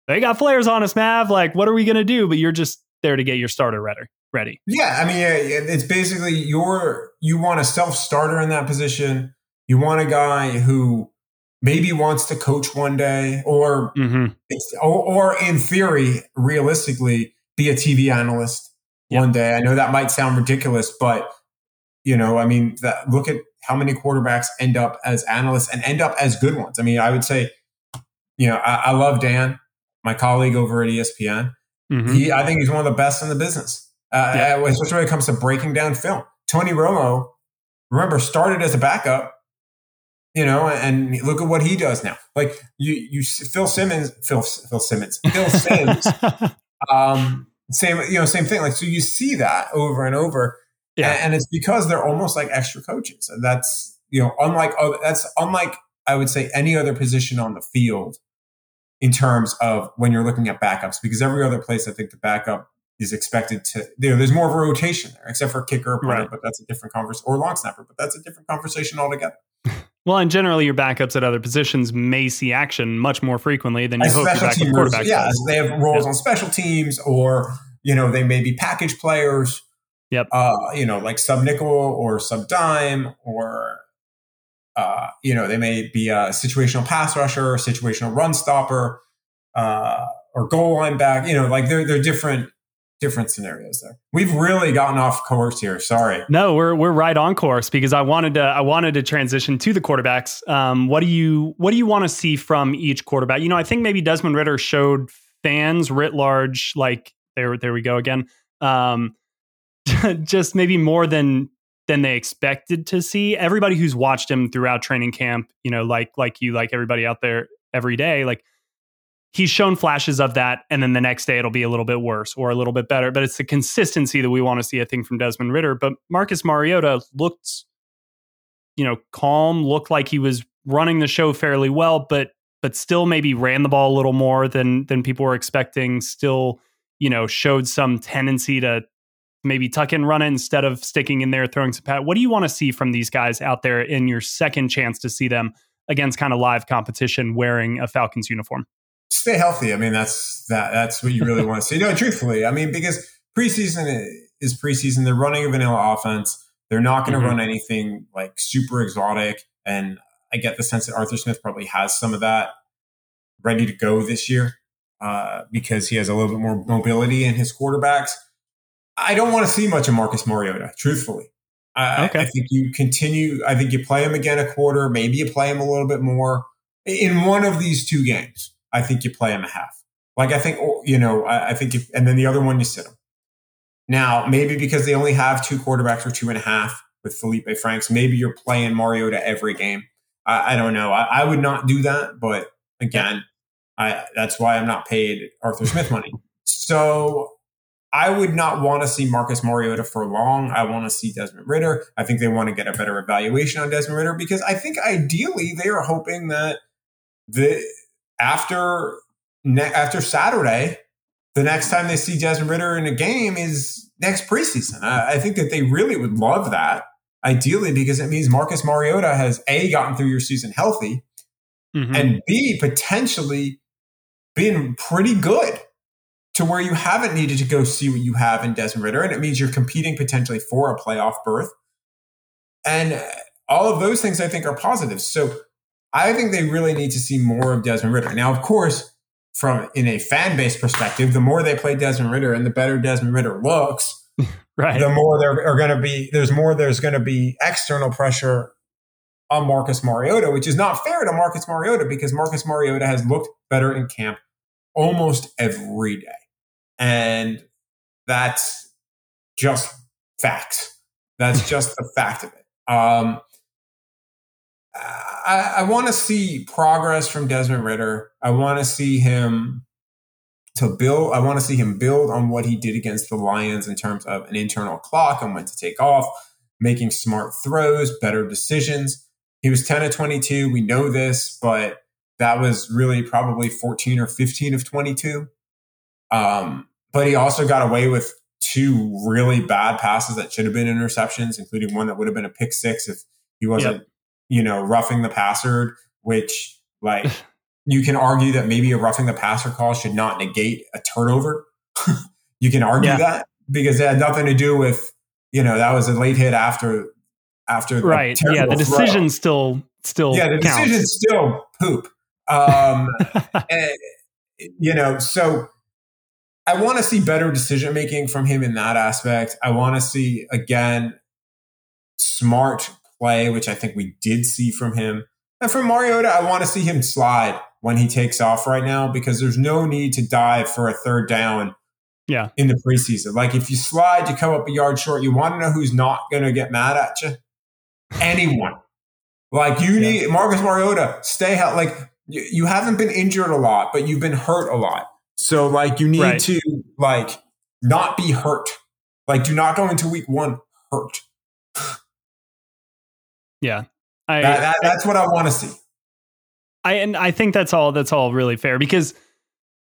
they got flares on us, Mav. Like, what are we gonna do? But you're just there to get your starter ready. Ready. Yeah, I mean, it's basically your you want a self starter in that position. You want a guy who maybe wants to coach one day, or mm-hmm. or, or, in theory, realistically, be a TV analyst one day. I know that might sound ridiculous, but you know, I mean, that, look at how many quarterbacks end up as analysts and end up as good ones. I mean, I would say, you know, I, I love Dan my colleague over at ESPN. Mm-hmm. He, I think he's one of the best in the business, uh, yeah. Uh, especially when it comes to breaking down film. Tony Romo, remember, started as a backup, you know, and look at what he does now. Like you, you, Phil Simmons, Phil, Phil Simmons, Phil Simms, um, same, you know, same thing. Like so, you see that over and over, yeah. and, and it's because they're almost like extra coaches, and that's you know, unlike oh, that's unlike I would say any other position on the field in terms of when you're looking at backups, because every other place I think the backup is expected to, you know, there's more of a rotation there, except for kicker, right. but that's a different conversation, or long snapper, but that's a different conversation altogether. Well, and generally, your backups at other positions may see action much more frequently than you As hope your backup quarterback. Yeah, they have roles yeah. on special teams, or you know, they may be package players. Yep. Uh, you know, like sub nickel or sub dime, or uh, you know, they may be a situational pass rusher, situational run stopper, uh, or goal line back. You know, like they're they're different different scenarios there. We've really gotten off course here. Sorry. No, we're we're right on course because I wanted to I wanted to transition to the quarterbacks. Um, what do you what do you want to see from each quarterback? You know, I think maybe Desmond Ridder showed fans writ large like there there we go again. Um, just maybe more than than they expected to see. Everybody who's watched him throughout training camp, you know, like like you, like everybody out there every day, like he's shown flashes of that and then the next day it'll be a little bit worse or a little bit better but it's the consistency that we want to see i think from desmond Ridder. but marcus mariota looked you know calm looked like he was running the show fairly well but but still maybe ran the ball a little more than than people were expecting still you know showed some tendency to maybe tuck in run it instead of sticking in there throwing some pat what do you want to see from these guys out there in your second chance to see them against kind of live competition wearing a falcons uniform stay healthy. I mean, that's that. That's what you really want to see. No, truthfully, I mean, because preseason is preseason. They're running a vanilla offense. They're not going to mm-hmm. run anything like super exotic. And I get the sense that Arthur Smith probably has some of that ready to go this year uh, because he has a little bit more mobility in his quarterbacks. I don't want to see much of Marcus Mariota, truthfully. I, okay. I think you continue. I think you play him again a quarter. Maybe you play him a little bit more in one of these two games. I think you play him a half. Like I think, oh, you know, I, I think, if, and then the other one you sit him. Now, maybe because they only have two quarterbacks or two and a half with Felipe Franks, maybe you're playing Mariota every game. I, I don't know. I, I, would not do that, but again, I that's why I'm not paid Arthur Smith money. So I would not want to see Marcus Mariota for long. I want to see Desmond Ridder. I think they want to get a better evaluation on Desmond Ridder because I think ideally they are hoping that the after ne- after Saturday, the next time they see Desmond Ridder in a game is next preseason. I, I think that they really would love that, ideally, because it means Marcus Mariota has a gotten through your season healthy, mm-hmm. and b potentially been pretty good to where you haven't needed to go see what you have in Desmond Ridder. and it means you're competing potentially for a playoff berth. And all of those things I think are positives. So I think they really need to see more of Desmond Ridder. Now, of course, from in a fan base perspective, the more they play Desmond Ridder and the better Desmond Ridder looks, right. the more there are going to be there's more there's going to be external pressure on Marcus Mariota, which is not fair to Marcus Mariota because Marcus Mariota has looked better in camp almost every day. And that's just facts. That's just the fact of it. Um, I, I want to see progress from Desmond Ridder. I want to see him to build. I want to see him build on what he did against the Lions in terms of an internal clock and when to take off, making smart throws, better decisions. He was 10 of 22. We know this, but that was really probably 14 or 15 of 22. Um, but he also got away with two really bad passes that should have been interceptions, including one that would have been a pick six if he wasn't yep you know, roughing the passer, which like you can argue that maybe a roughing the passer call should not negate a turnover. you can argue yeah. that because it had nothing to do with, you know, that was a late hit after after right. Yeah, the decision still still yeah, the decision still poop. Um, and, you know, so I want to see better decision making from him in that aspect. I want to see again smart play, which I think we did see from him. And from Mariota, I want to see him slide when he takes off right now because there's no need to dive for a third down yeah. in the preseason. Like if you slide, you come up a yard short, you want to know who's not going to get mad at you? Anyone. like you need Marcus Mariota, stay healthy. Like you, you, haven't been injured a lot, but you've been hurt a lot. So like you need right. to like not be hurt. Like do not go into week one hurt. Yeah. I, that, that, that's what I want to see. I and I think that's all that's all really fair because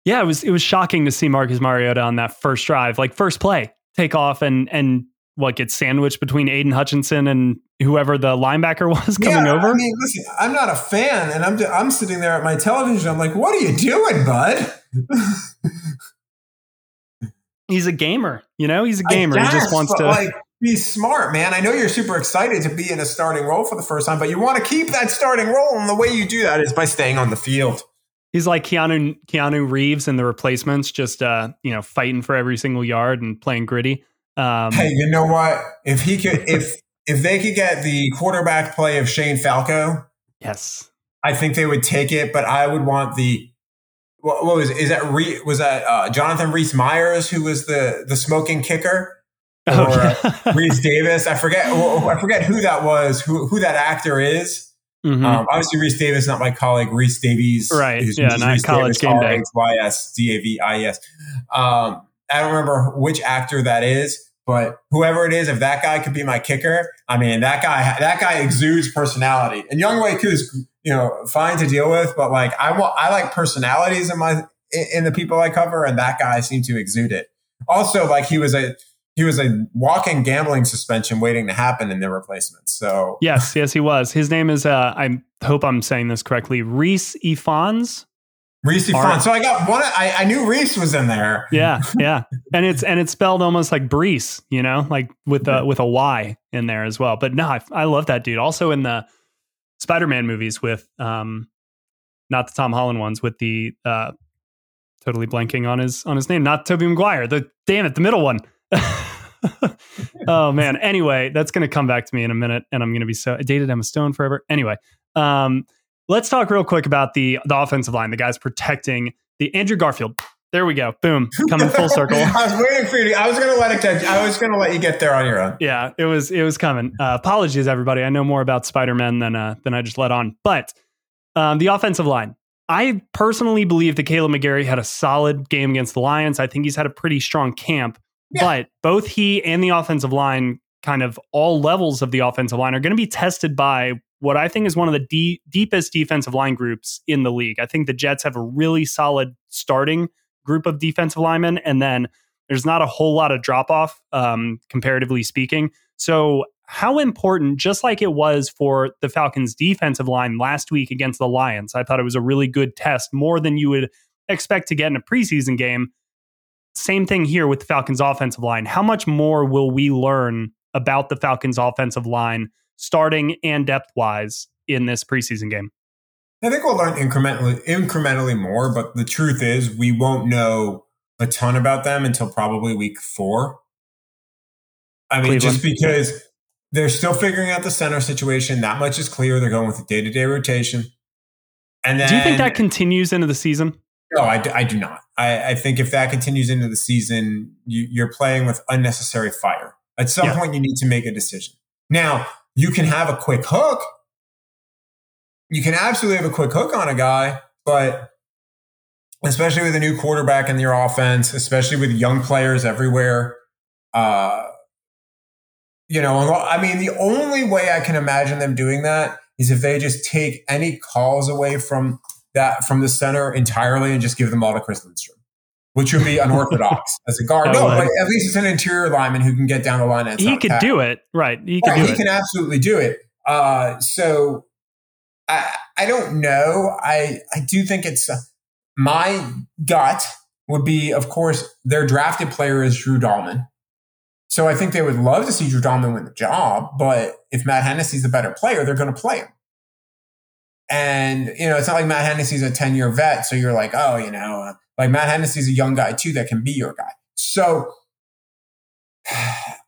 yeah, it was it was shocking to see Marcus Mariota on that first drive, like first play, take off and and what gets sandwiched between Aidan Hutchinson and whoever the linebacker was coming yeah, over. I mean, listen, I'm not a fan, and I'm I'm sitting there at my television. I'm like, what are you doing, bud? He's a gamer, you know. He's a gamer. Guess, he just wants to. Like, be smart, man. I know you're super excited to be in a starting role for the first time, but you want to keep that starting role. And the way you do that is by staying on the field. He's like Keanu Keanu Reeves in the replacements, just uh, you know, fighting for every single yard and playing gritty. Um, hey, you know what? If he could, if if they could get the quarterback play of Shane Falco, yes, I think they would take it. But I would want the what, what was is that Re, was that uh, Jonathan Rhys Meyers who was the the smoking kicker or Oh, yeah. Reese Davis? I forget I forget who that was who who that actor is. Mhm. Um, obviously, Reese Davis, not my colleague, Reese Davies. Right. who's- Yeah, who's not Reese college Davis, game day. R-H-Y-S-D-A-V-I-E-S. Um, I don't remember which actor that is, but whoever it is, if that guy could be my kicker, I mean, that guy, that guy exudes personality. And Younghoe Koo is, you know, fine to deal with, but like, I want, I like personalities in my, in the people I cover, and that guy seemed to exude it. Also, like, he was a, he was a walking gambling suspension waiting to happen in their replacement. So, yes, yes, he was. His name is. Uh, I hope I'm saying this correctly. Rhys Ifans. Reese All So I got one. I, I knew Reese was in there. Yeah, yeah, and it's and it's spelled almost like Brees, you know, like with a with a Y in there as well. But no, I, I love that dude. Also in the Spider-Man movies with, um, not the Tom Holland ones, with the uh, totally blanking on his on his name, not Tobey Maguire. The damn it, the middle one. oh man. Anyway, that's gonna come back to me in a minute, and I'm gonna be so I dated Emma Stone forever. Anyway, um, let's talk real quick about the the offensive line, the guys protecting the Andrew Garfield. There we go. Boom. Coming full circle. I was waiting for you. To, I was going to let it catch. I was going to let you get there on your own. Yeah, it was it was coming. Uh, apologies, everybody. I know more about Spider Man than uh, than I just let on. But um, the offensive line, I personally believe that Kaleb McGary had a solid game against the Lions. I think he's had a pretty strong camp. Yeah. But both he and the offensive line, kind of all levels of the offensive line, are going to be tested by what I think is one of the de- deepest defensive line groups in the league. I think the Jets have a really solid starting group of defensive linemen, and then there's not a whole lot of drop off, um, comparatively speaking. So, how important, just like it was for the Falcons' defensive line last week against the Lions, I thought it was a really good test, more than you would expect to get in a preseason game. Same thing here with the Falcons' offensive line. How much more will we learn about the Falcons' offensive line, starting and depth wise, in this preseason game? I think we'll learn incrementally, incrementally more. But the truth is, we won't know a ton about them until probably week four. I mean, just because they're still figuring out the center situation. That much is clear. They're going with a day to day rotation. And then, Do you think that continues into the season? No, I do not. I, I think if that continues into the season, you, you're playing with unnecessary fire. At some Yeah. point, you need to make a decision. Now, you can have a quick hook. You can absolutely have a quick hook on a guy, but especially with a new quarterback in your offense, especially with young players everywhere, uh, you know, I mean, the only way I can imagine them doing that is if they just take any calls away from that from the center entirely and just give them all to Chris Lindstrom, which would be unorthodox as a guard. No, but at least it's an interior lineman who can get down the line. And he could do it, right? He could Right, do he it. can absolutely do it. Uh, so I I don't know. I I do think it's uh, my gut would be, of course, their drafted player is Drew Dalman. So I think they would love to see Drew Dalman win the job, but if Matt Hennessy's the better player, they're going to play him. And you know, it's not like Matt Hennessy's a ten year vet, so you're like, oh, you know, uh, like Matt Hennessy's a young guy too that can be your guy. So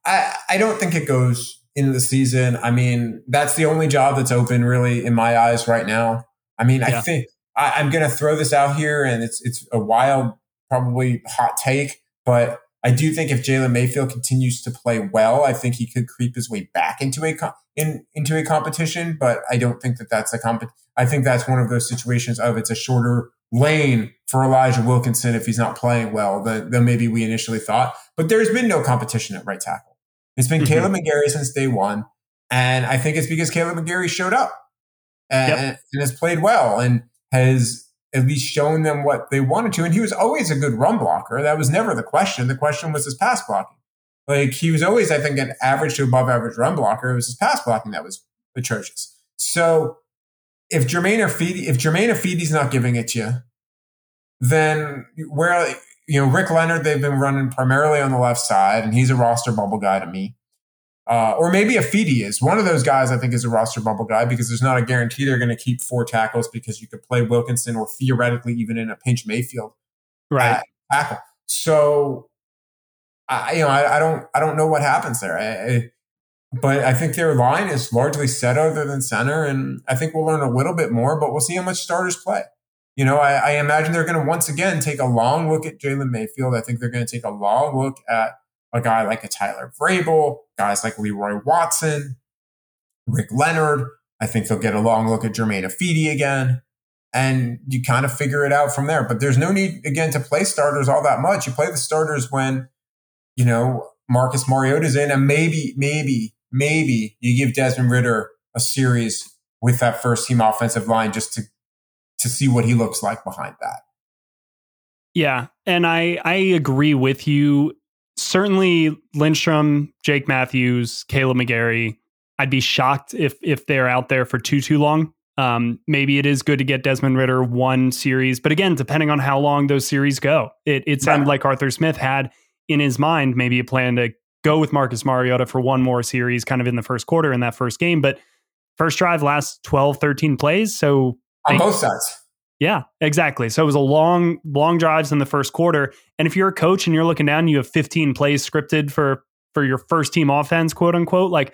I I don't think it goes into the season. I mean, that's the only job that's open really in my eyes right now. I mean, I think I, I'm going to throw this out here, and it's it's a wild, probably hot take, but I do think if Jalen Mayfield continues to play well, I think he could creep his way back into a com- in into a competition. But I don't think that that's a comp. I think that's one of those situations of it's a shorter lane for Elijah Wilkinson if he's not playing well than, than maybe we initially thought. But there's been no competition at right tackle. It's been Mhm. Kaleb McGary since day one. And I think it's because Kaleb McGary showed up and, Yep. and has played well and has at least shown them what they wanted to. And he was always a good run blocker. That was never the question. The question was his pass blocking. Like he was always, I think, an average to above average run blocker. It was his pass blocking that was atrocious. So if Germain Ifedi, if Germain Ifedi's not giving it to you, then where you know Rick Leonard, they've been running primarily on the left side, and he's a roster bubble guy to me. Uh, or maybe a Ifedi is one of those guys. I think is a roster bubble guy because there's not a guarantee they're going to keep four tackles because you could play Wilkinson or theoretically even in a pinch Mayfield right tackle. So, I you know I, I, don't I don't know what happens there. I, I, but I think their line is largely set other than center, and I think we'll learn a little bit more. But we'll see how much starters play. You know, I, I imagine they're going to once again take a long look at Jalen Mayfield. I think they're going to take a long look at a guy like a Tyler Vrabel, guys like Leroy Watson, Rick Leonard. I think they'll get a long look at Germain Ifedi again. And you kind of figure it out from there. But there's no need, again, to play starters all that much. You play the starters when, you know, Marcus Mariota's in, and maybe, maybe, maybe you give Desmond Ridder a series with that first team offensive line just to to see what he looks like behind that. Yeah, and I I agree with you. Certainly, Lindstrom, Jake Matthews, Kaleb McGary. I'd be shocked if if they're out there for too too long. Um, maybe it is good to get Desmond Ridder one series, but again, depending on how long those series go, it it sounded right. like Arthur Smith had in his mind maybe a plan to go with Marcus Mariota for one more series, kind of in the first quarter in that first game, but first drive last 12, 13 plays. So on both sides. Yeah, exactly. So it was a long, long drives in the first quarter. And if you're a coach and you're looking down, you have 15 plays scripted for for your first team offense, quote unquote. Like,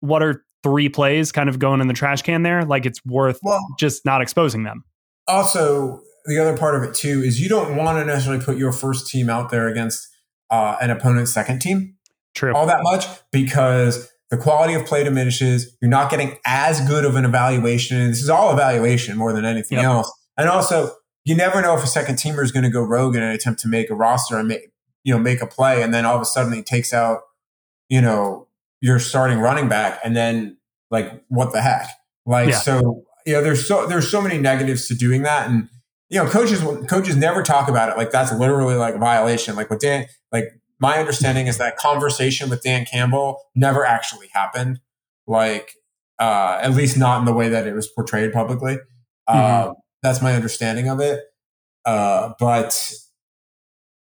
what are three plays kind of going in the trash can there? Like, it's worth well, just not exposing them. Also, the other part of it too is you don't want to necessarily put your first team out there against uh, an opponent's second team. True. All that much because the quality of play diminishes. You're not getting as good of an evaluation. And this is all evaluation more than anything yep. else. And also, you never know if a second teamer is going to go rogue in an attempt to make a roster and make, you know, make a play. And then all of a sudden he takes out, you know, your starting running back. And then like, what the heck? Like, yeah. so, you know, there's so, there's so many negatives to doing that. And, you know, coaches, coaches never talk about it. Like that's literally like a violation. Like what Dan, like my understanding is that conversation with Dan Campbell never actually happened. Like, uh, at least not in the way that it was portrayed publicly. Mm-hmm. Uh, that's my understanding of it. Uh, but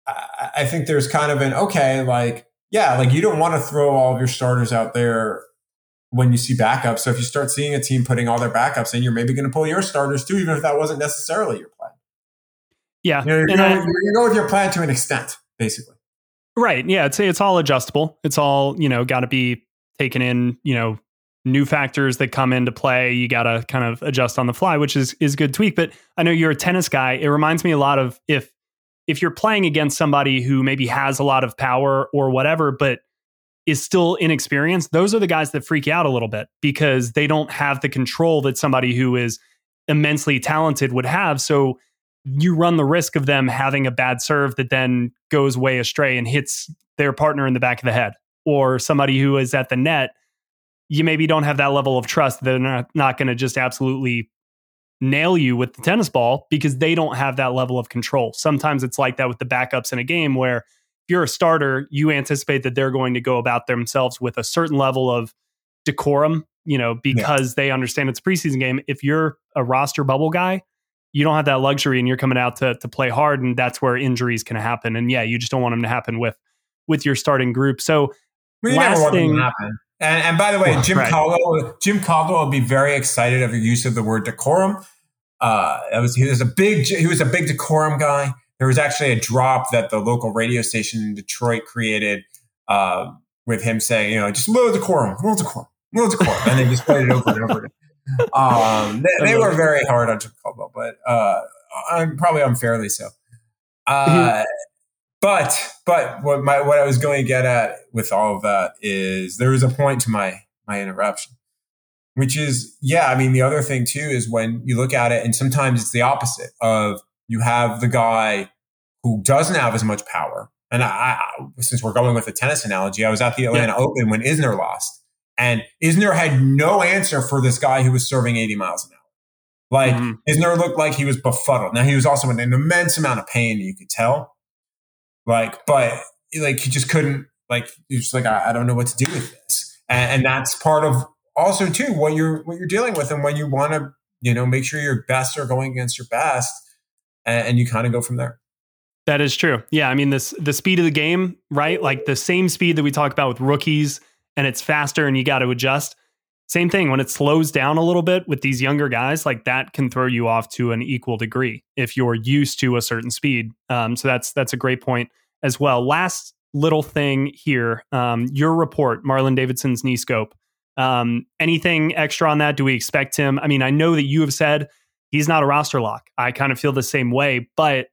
I, I think there's kind of an okay, like, yeah, like you don't want to throw all of your starters out there when you see backups. So if you start seeing a team putting all their backups in, you're maybe going to pull your starters too, even if that wasn't necessarily your plan. Yeah, you know, you're, going, I, you're going go with your plan to an extent, basically. Right. Yeah. It's it's all adjustable. It's all you know got to be taken in. You know, new factors that come into play. You got to kind of adjust on the fly, which is is good tweak. But I know you're a tennis guy. It reminds me a lot of if if you're playing against somebody who maybe has a lot of power or whatever, but is still inexperienced. Those are the guys that freak out a little bit because they don't have the control that somebody who is immensely talented would have. So you run the risk of them having a bad serve that then goes way astray and hits their partner in the back of the head or somebody who is at the net you maybe don't have that level of trust. They're not, not going to just absolutely nail you with the tennis ball because they don't have that level of control. Sometimes it's like that with the backups in a game where if you're a starter you anticipate that they're going to go about themselves with a certain level of decorum you know because yeah. they understand it's a preseason game. If you're a roster bubble guy you don't have that luxury and you're coming out to to play hard and that's where injuries can happen. And yeah you just don't want them to happen with with your starting group. So we last thing happen. And, and by the way well, jim right. caldwell jim caldwell will be very excited of the use of the word decorum. Uh was he was a big he was a big decorum guy. There was actually a drop that the local radio station in detroit created uh, with him saying you know just a little decorum little decorum little decorum. And they just played it over and over again um, they, they, were very hard on Jim but uh, I'm probably unfairly so. Uh, mm-hmm. But but what my what I was going to get at with all of that is there was a point to my my interruption, which is yeah. I mean the other thing too is when you look at it, and sometimes it's the opposite of you have the guy who doesn't have as much power. And I, I since we're going with the tennis analogy, I was at the Atlanta yeah. Open when Isner lost and Isner had no answer for this guy who was serving 80 miles an hour. Like mm-hmm. Isner looked like he was befuddled. Now he was also in an immense amount of pain, you could tell. Like, but like he just couldn't, like, he's just like, I, I, don't know what to do with this. And, and that's part of also too what you're what you're dealing with and when you want to, you know, make sure your best are going against your best and, and you kind of go from there. That is true. Yeah. I mean, this the speed of the game, right? Like the same speed that we talk about with rookies and it's faster and you got to adjust. Same thing when it slows down a little bit with these younger guys, like that can throw you off to an equal degree if you're used to a certain speed. Um, so that's that's a great point as well. Last little thing here, um, your report, Marlon Davidson's knee scope. Um, anything extra on that? Do we expect him? I mean, I know that you have said he's not a roster lock. I kind of feel the same way, but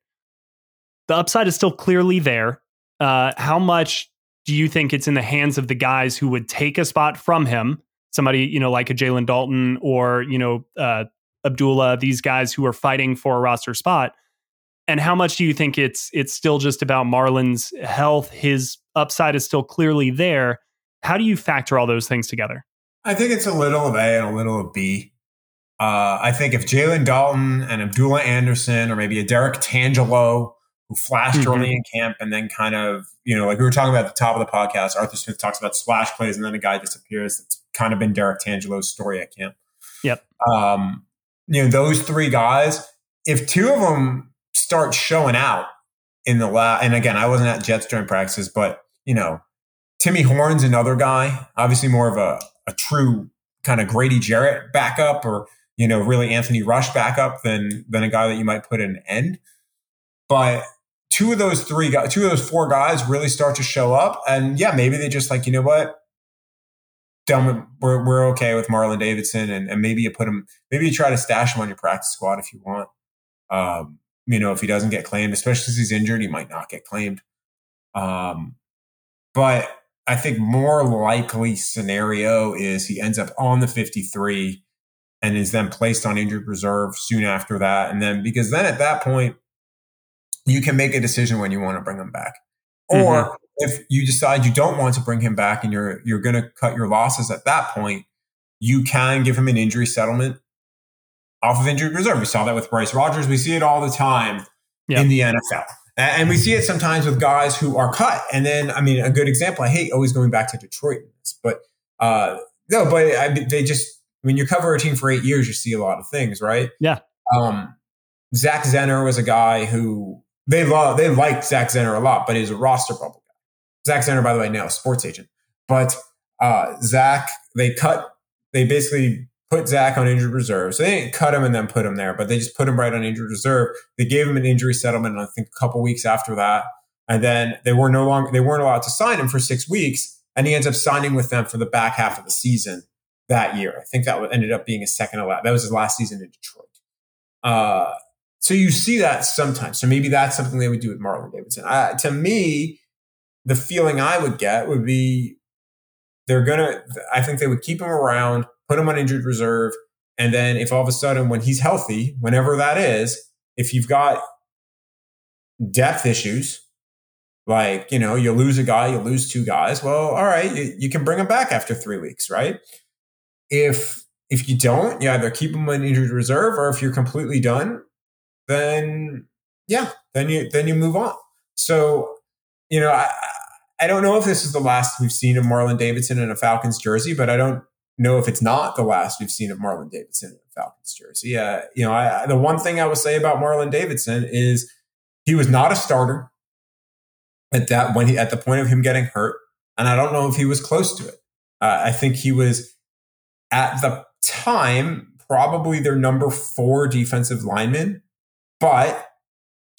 the upside is still clearly there. Uh, how much do you think it's in the hands of the guys who would take a spot from him? Somebody, you know, like a Jalen Dalton or, you know, uh, Abdullah, these guys who are fighting for a roster spot. And how much do you think it's it's still just about Marlon's health? His upside is still clearly there. How do you factor all those things together? I think it's a little of A and a little of B. Uh, I think if Jalen Dalton and Abdullah Anderson or maybe a Derrick Tangelo who flashed mm-hmm. early in camp and then kind of, you know, like we were talking about at the top of the podcast, Arthur Smith talks about splash plays and then a guy disappears. That's kind of been Derrick Tangelo's story at camp. Yep. Um, you know, those three guys, if two of them start showing out in the last, and again, I wasn't at Jets during practices, but, you know, Timmy Horne's another guy, obviously more of a, a true kind of Grady Jarrett backup or, you know, really Anthony Rush backup than than a guy that you might put in an end. But two of those three guys, two of those four guys really start to show up. And yeah, maybe they just like, you know what? Done we're, we're okay with Marlon Davidson. And, and maybe you put him, maybe you try to stash him on your practice squad if you want. Um, you know, if he doesn't get claimed, especially because he's injured, he might not get claimed. Um, but I think more likely scenario is he ends up on the 53 and is then placed on injured reserve soon after that. And then because then at that point, you can make a decision when you want to bring him back. Mm-hmm. Or if you decide you don't want to bring him back and you're you're going to cut your losses at that point, you can give him an injury settlement off of injured reserve. We saw that with Bryce Rogers. We see it all the time yep. in the NFL. And we see it sometimes with guys who are cut. And then, I mean, a good example, I hate always going back to Detroit, but uh, no, but I, they just, when you cover a team for eight years, you see a lot of things, right? Yeah. Um, Zach Zenner was a guy who they love, they like Zach Zenner a lot, but he's a roster bubble guy. Zach Zenner, by the way, now sports agent. But uh, Zach, they cut, they basically put Zach on injured reserve. So they didn't cut him and then put him there, but they just put him right on injured reserve. They gave him an injury settlement, I think a couple weeks after that. And then they were no longer, they weren't allowed to sign him for six weeks. And he ends up signing with them for the back half of the season that year. I think that ended up being his second last. That was his last season in Detroit. Uh, so you see that sometimes. So maybe that's something they would do with Marlon Davidson. To me, the feeling I would get would be they're gonna. I think they would keep him around put him on injured reserve. And then if all of a sudden, when he's healthy, whenever that is, if you've got depth issues, like, you know, you lose a guy, you lose two guys, well, all right, you, you can bring him back after three weeks, right? If if you don't, you either keep him on injured reserve or if you're completely done, then yeah, then you then you move on. So, you know, I I don't know if this is the last we've seen of Marlon Davidson in a Falcons jersey, but I don't know if it's not the last we've seen of Marlon Davidson in a Falcons jersey. Yeah, you know, I, the one thing I would say about Marlon Davidson is he was not a starter at that when he at the point of him getting hurt, and I don't know if he was close to it. Uh, I think he was at the time probably their number four defensive lineman, but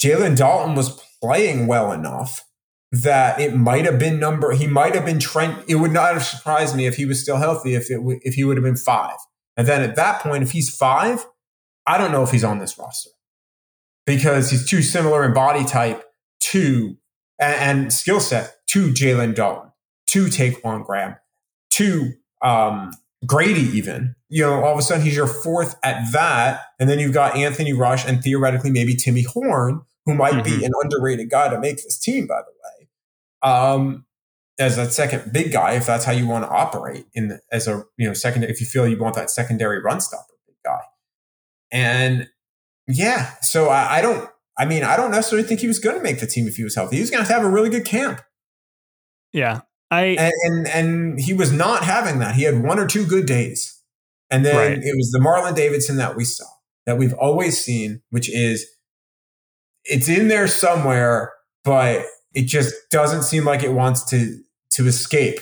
Jalen Dalton was playing well enough that it might have been number he might have been Trent. It would not have surprised me if he was still healthy if it if he would have been five. And then at that point, if he's five, I don't know if he's on this roster because he's too similar in body type to and, and skill set to Jalen Dalton, to Ta'Quon Graham, to um, Grady. Even you know, all of a sudden he's your fourth at that, and then you've got Anthony Rush and theoretically maybe Timmy Horne, who might mm-hmm. be an underrated guy to make this team. By the way um, as that second big guy, if that's how you want to operate in the, as a you know second, if you feel you want that secondary run stopper big guy, and yeah, so I, I don't. I mean, I don't necessarily think he was going to make the team if he was healthy. He was going to have a really good camp. Yeah, I and, and, and he was not having that. He had one or two good days, and then right. it was the Marlon Davidson that we saw that we've always seen, which is it's in there somewhere, but it just doesn't seem like it wants to to escape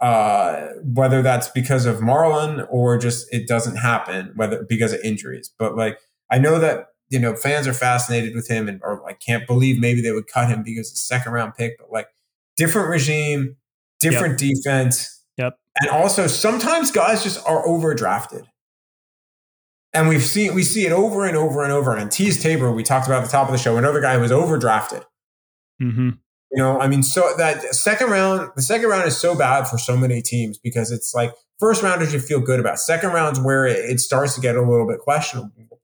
uh, whether that's because of Marlon or just it doesn't happen, whether because of injuries. But like, I know that you know fans are fascinated with him, and or I can't believe maybe they would cut him because it's a second round pick. But like, different regime, different yep. defense. Yep. And also, sometimes guys just are overdrafted. And we've seen we see it over and over and over. And Teez Tabor, we talked about at the top of the show, another guy who was overdrafted. Mm-hmm. You know, I mean, so that second round, the second round is so bad for so many teams because it's like first rounders you feel good about. Second rounds where it, it starts to get a little bit questionable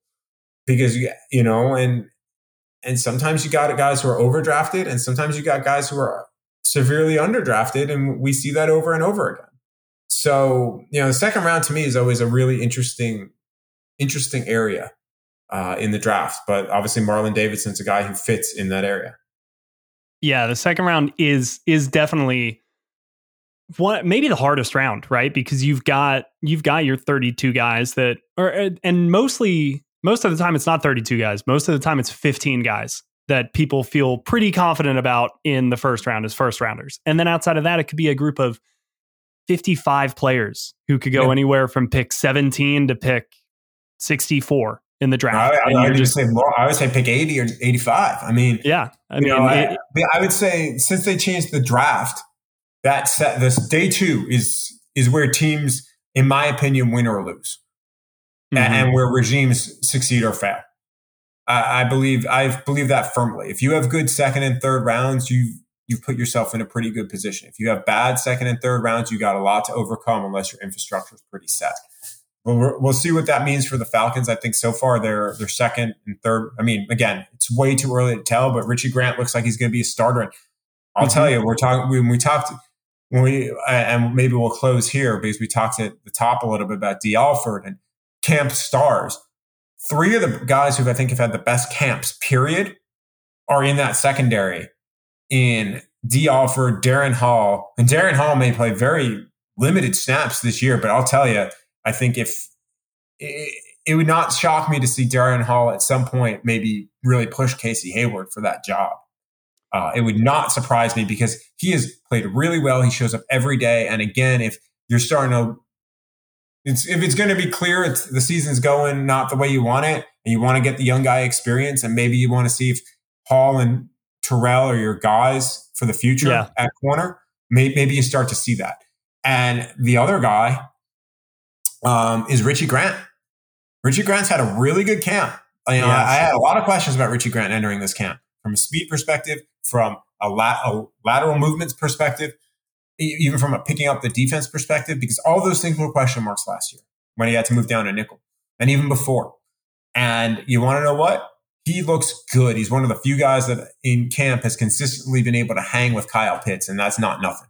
because you you know, and and sometimes you got guys who are overdrafted, and sometimes you got guys who are severely underdrafted, and we see that over and over again. So you know, the second round to me is always a really interesting interesting area uh, in the draft. But obviously, Marlon Davidson's a guy who fits in that area. Yeah, the second round is is definitely one maybe the hardest round, right? Because you've got you've got your 32 guys that or and mostly most of the time it's not 32 guys. Most of the time it's 15 guys that people feel pretty confident about in the first round as first rounders. And then outside of that it could be a group of 55 players who could go yeah. anywhere from pick 17 to pick 64 in the draft. I, I, I would just say more. I would say pick 80 or 85. I mean, yeah. I mean, know, it, I, would say since they changed the draft, that set this day two is is where teams, in my opinion, win or lose, mm-hmm. and, where regimes succeed or fail. I, I believe I believe that firmly. If you have good second and third rounds, you you've put yourself in a pretty good position. If you have bad second and third rounds, you got a lot to overcome unless your infrastructure is pretty set we'll, we'll see what that means for the Falcons. I think so far they're they're second and third. I mean, again, it's way too early to tell, but Richie Grant looks like he's going to be a starter. And I'll mm-hmm. tell you, we're talking when we talked when we and maybe we'll close here because we talked at the top a little bit about Dee Alford and camp stars. Three of the guys who I think have had the best camps, period, are in that secondary in Dee Alford, Darren Hall, and Darren Hall may play very limited snaps this year, but I'll tell you, I think if it, it would not shock me to see Darren Hall at some point maybe really push Casey Hayward for that job. Uh, it would not surprise me because he has played really well. He shows up every day. And again, if you're starting to, it's, if it's going to be clear it's, the season's going not the way you want it, and you want to get the young guy experience, and maybe you want to see if Paul and Terrell are your guys for the future yeah. at corner, maybe, maybe you start to see that. And the other guy um, is Richie Grant. Richie Grant's had a really good camp. You know, yes. I, I, had a lot of questions about Richie Grant entering this camp from a speed perspective, from a, la- a lateral movements perspective, even from a picking up the defense perspective, because all those things were question marks last year when he had to move down to nickel and even before. And you want to know what? He looks good. He's one of the few guys that in camp has consistently been able to hang with Kyle Pitts, and that's not nothing.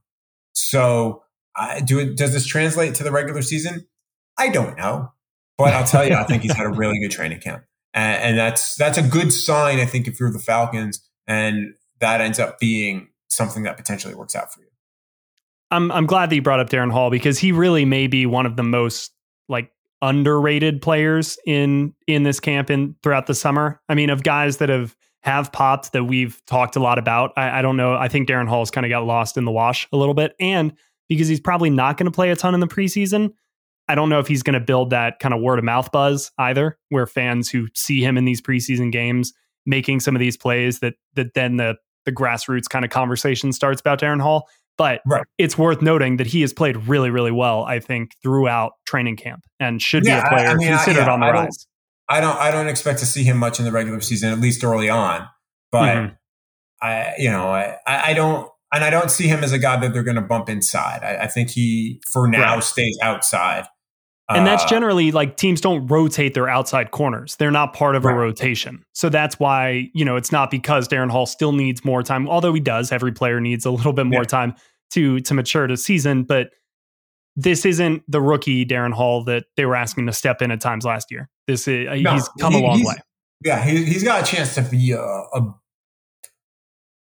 So, uh, do it, does this translate to the regular season? I don't know, but I'll tell you, I think he's had a really good training camp, and, and that's that's a good sign. I think if you're the Falcons, and that ends up being something that potentially works out for you. I'm I'm glad that you brought up Darren Hall because he really may be one of the most like underrated players in in this camp and throughout the summer. I mean, of guys that have have popped that we've talked a lot about. I, I don't know. I think Darren Hall's kind of got lost in the wash a little bit, and because he's probably not going to play a ton in the preseason, I don't know if he's going to build that kind of word of mouth buzz either, where fans who see him in these preseason games making some of these plays that that then the the grassroots kind of conversation starts about Darren Hall. But right. it's worth noting that he has played really, really well, I think, throughout training camp and should yeah, be a player I, I mean, considered I, yeah, on the rise. I don't I don't expect to see him much in the regular season, at least early on. But mm-hmm. I you know, I, I don't and I don't see him as a guy that they're going to bump inside. I, I, think he, for now, right. stays outside. And that's uh, generally like teams don't rotate their outside corners. They're not part of right. a rotation. So that's why, you know, it's not because Darren Hall still needs more time, although he does. Every player needs a little bit more yeah. time to to mature to season, but this isn't the rookie Darren Hall that they were asking to step in at times last year. This is no, he's come he, a long way. Yeah, he, he's got a chance to be a, a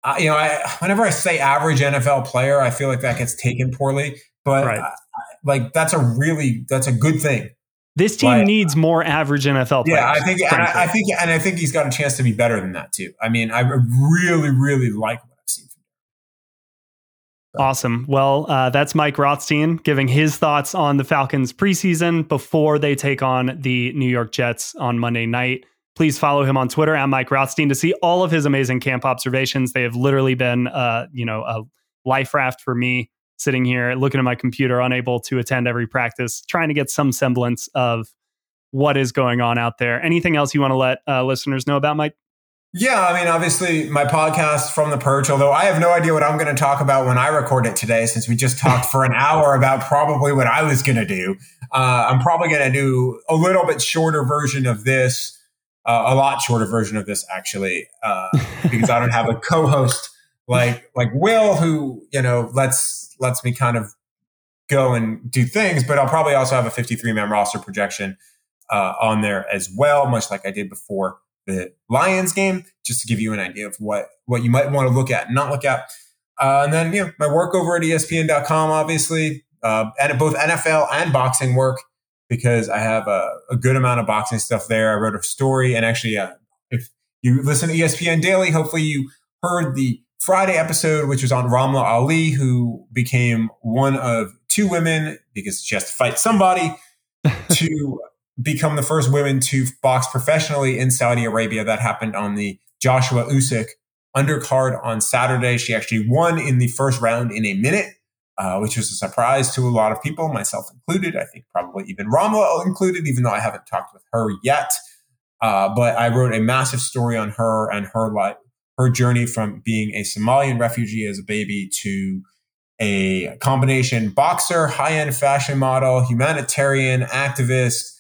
uh, you know, I, whenever I say average NFL player, I feel like that gets taken poorly. But right like that's a really that's a good thing. This team like, needs more average NFL players. Yeah, I think, I, I, think, and I think he's got a chance to be better than that too. I mean, I really, really like what I've seen from him. Awesome. Well, uh, that's Mike Rothstein giving his thoughts on the Falcons preseason before they take on the New York Jets on Monday night. Please follow him on Twitter at Mike Rothstein to see all of his amazing camp observations. They have literally been, uh, you know, a life raft for me sitting here looking at my computer, unable to attend every practice, trying to get some semblance of what is going on out there. Anything else you want to let uh, listeners know about, Mike? Yeah, I mean, obviously, my podcast from the perch, although I have no idea what I'm going to talk about when I record it today, since we just talked for an hour about probably what I was going to do. Uh, I'm probably going to do a little bit shorter version of this, uh, a lot shorter version of this, actually, uh, because I don't have a co host like like Will, who, you know, lets, lets me kind of go and do things, but I'll probably also have a 53 man roster projection uh, on there as well, much like I did before the Lions game, just to give you an idea of what what you might want to look at and not look at. Uh, and then, you know, my work over at ESPN.com, obviously, uh, and both NFL and boxing work because I have a, a, good amount of boxing stuff there. I wrote a story, and actually, uh, if you listen to ESPN Daily, hopefully you heard the Friday episode, which was on Ramla Ali, who became one of two women because she has to fight somebody to become the first women to box professionally in Saudi Arabia. That happened on the Joshua Usyk undercard on Saturday. She actually won in the first round in a minute, uh, which was a surprise to a lot of people, myself included. I think probably even Ramla included, even though I haven't talked with her yet. Uh, but I wrote a massive story on her and her life, her journey from being a Somalian refugee as a baby to a combination boxer, high end fashion model, humanitarian activist,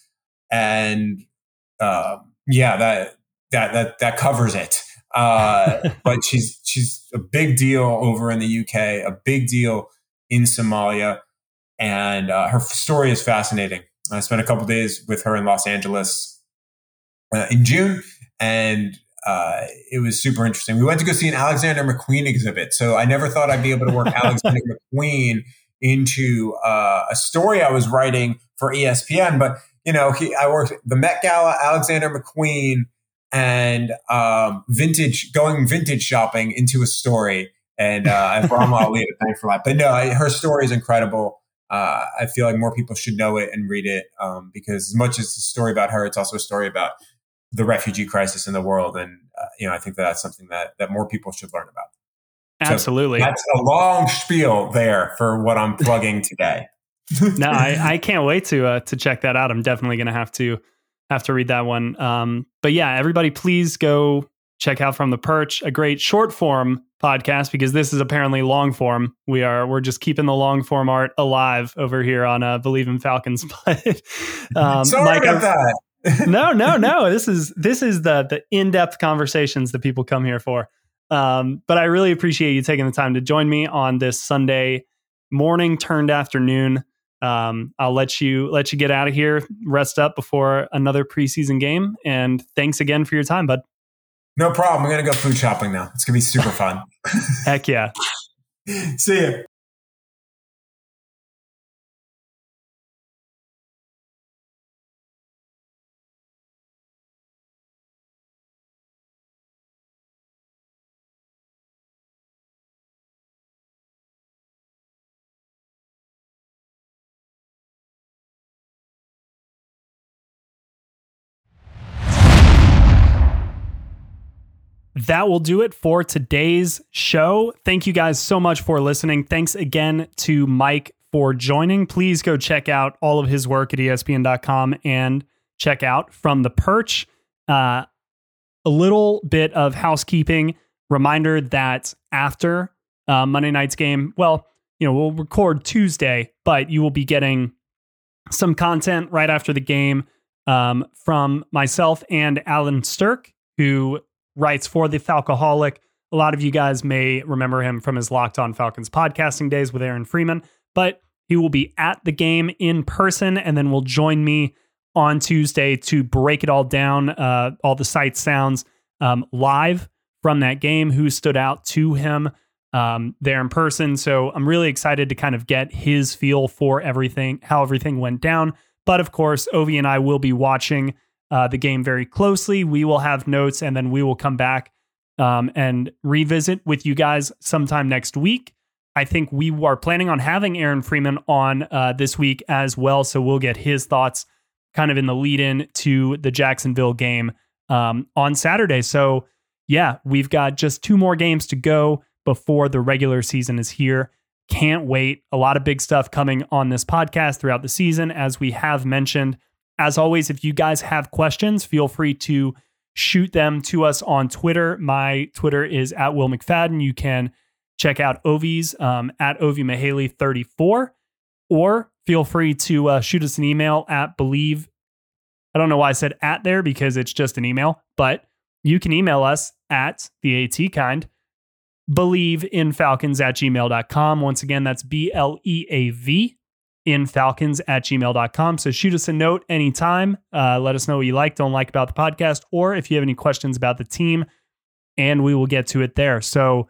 and uh, yeah, that that that that covers it. Uh, but she's she's a big deal over in the UK, a big deal in Somalia, and uh, her story is fascinating. I spent a couple days with her in Los Angeles uh, in June, and uh, it was super interesting. We went to go see an Alexander McQueen exhibit, so I never thought I'd be able to work Alexander McQueen into uh, a story I was writing for ESPN, but you know, he, I worked the Met Gala, Alexander McQueen, and um, vintage, going vintage shopping into a story. And uh, I brought Ali to thank for that. But no, I, her story is incredible. Uh, I feel like more people should know it and read it um, because as much as it's a story about her, it's also a story about the refugee crisis in the world. And, uh, you know, I think that that's something that, that more people should learn about. Absolutely. So that's a long spiel there for what I'm plugging today no, I, I can't wait to uh, to check that out. I'm definitely gonna have to have to read that one. Um, but yeah, everybody, please go check out from the perch, a great short form podcast because this is apparently long form. We are we're just keeping the long form art alive over here on uh, Bleav in Falcons. But um, sorry Mike, about that. No, no, no. This is this is the the in depth conversations that people come here for. Um, but I really appreciate you taking the time to join me on this Sunday morning turned afternoon um, I'll let you let you get out of here, rest up before another preseason game. And thanks again for your time, bud. No problem. I'm gonna go food shopping now. It's gonna be super fun. Heck yeah. See you. That will do it for today's show. Thank you guys so much for listening. Thanks again to Mike for joining. Please go check out all of his work at ESPN.com and check out From the Perch. Uh, a little bit of housekeeping reminder that after uh, Monday night's game, well, you know, we'll record Tuesday, but you will be getting some content right after the game um, from myself and Allen Strk, who writes for the Falcoholic. A lot of you guys may remember him from his Locked On Falcons podcasting days with Aaron Freeman, but he will be at the game in person and then will join me on Tuesday to break it all down, uh, all the sight sounds um, live from that game, who stood out to him um, there in person. So I'm really excited to kind of get his feel for everything, how everything went down. But of course, Ovi and I will be watching uh, the game very closely. We will have notes and then we will come back um, and revisit with you guys sometime next week. I think we are planning on having Aaron Freeman on uh, this week as well. So we'll get his thoughts kind of in the lead in to the Jacksonville game um, on Saturday. So, yeah, we've got just two more games to go before the regular season is here. Can't wait. A lot of big stuff coming on this podcast throughout the season, as we have mentioned. As always, if you guys have questions, feel free to shoot them to us on Twitter. My Twitter is at Will McFadden. You can check out Ovi's um, at Ovi Mahaley 34 or feel free to uh, shoot us an email at Bleav. I don't know why I said at there because it's just an email, but you can email us at the AT kind, bleav in falcons at gmail.com. Once again, that's B L E A V in falcons at gmail.com. So shoot us a note anytime. Uh, let us know what you like, don't like about the podcast, or if you have any questions about the team, and we will get to it there. So,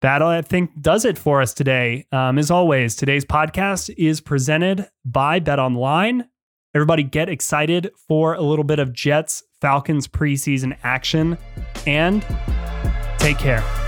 that I think does it for us today. Um, as always, today's podcast is presented by Bet Online. Everybody get excited for a little bit of Jets Falcons preseason action and take care.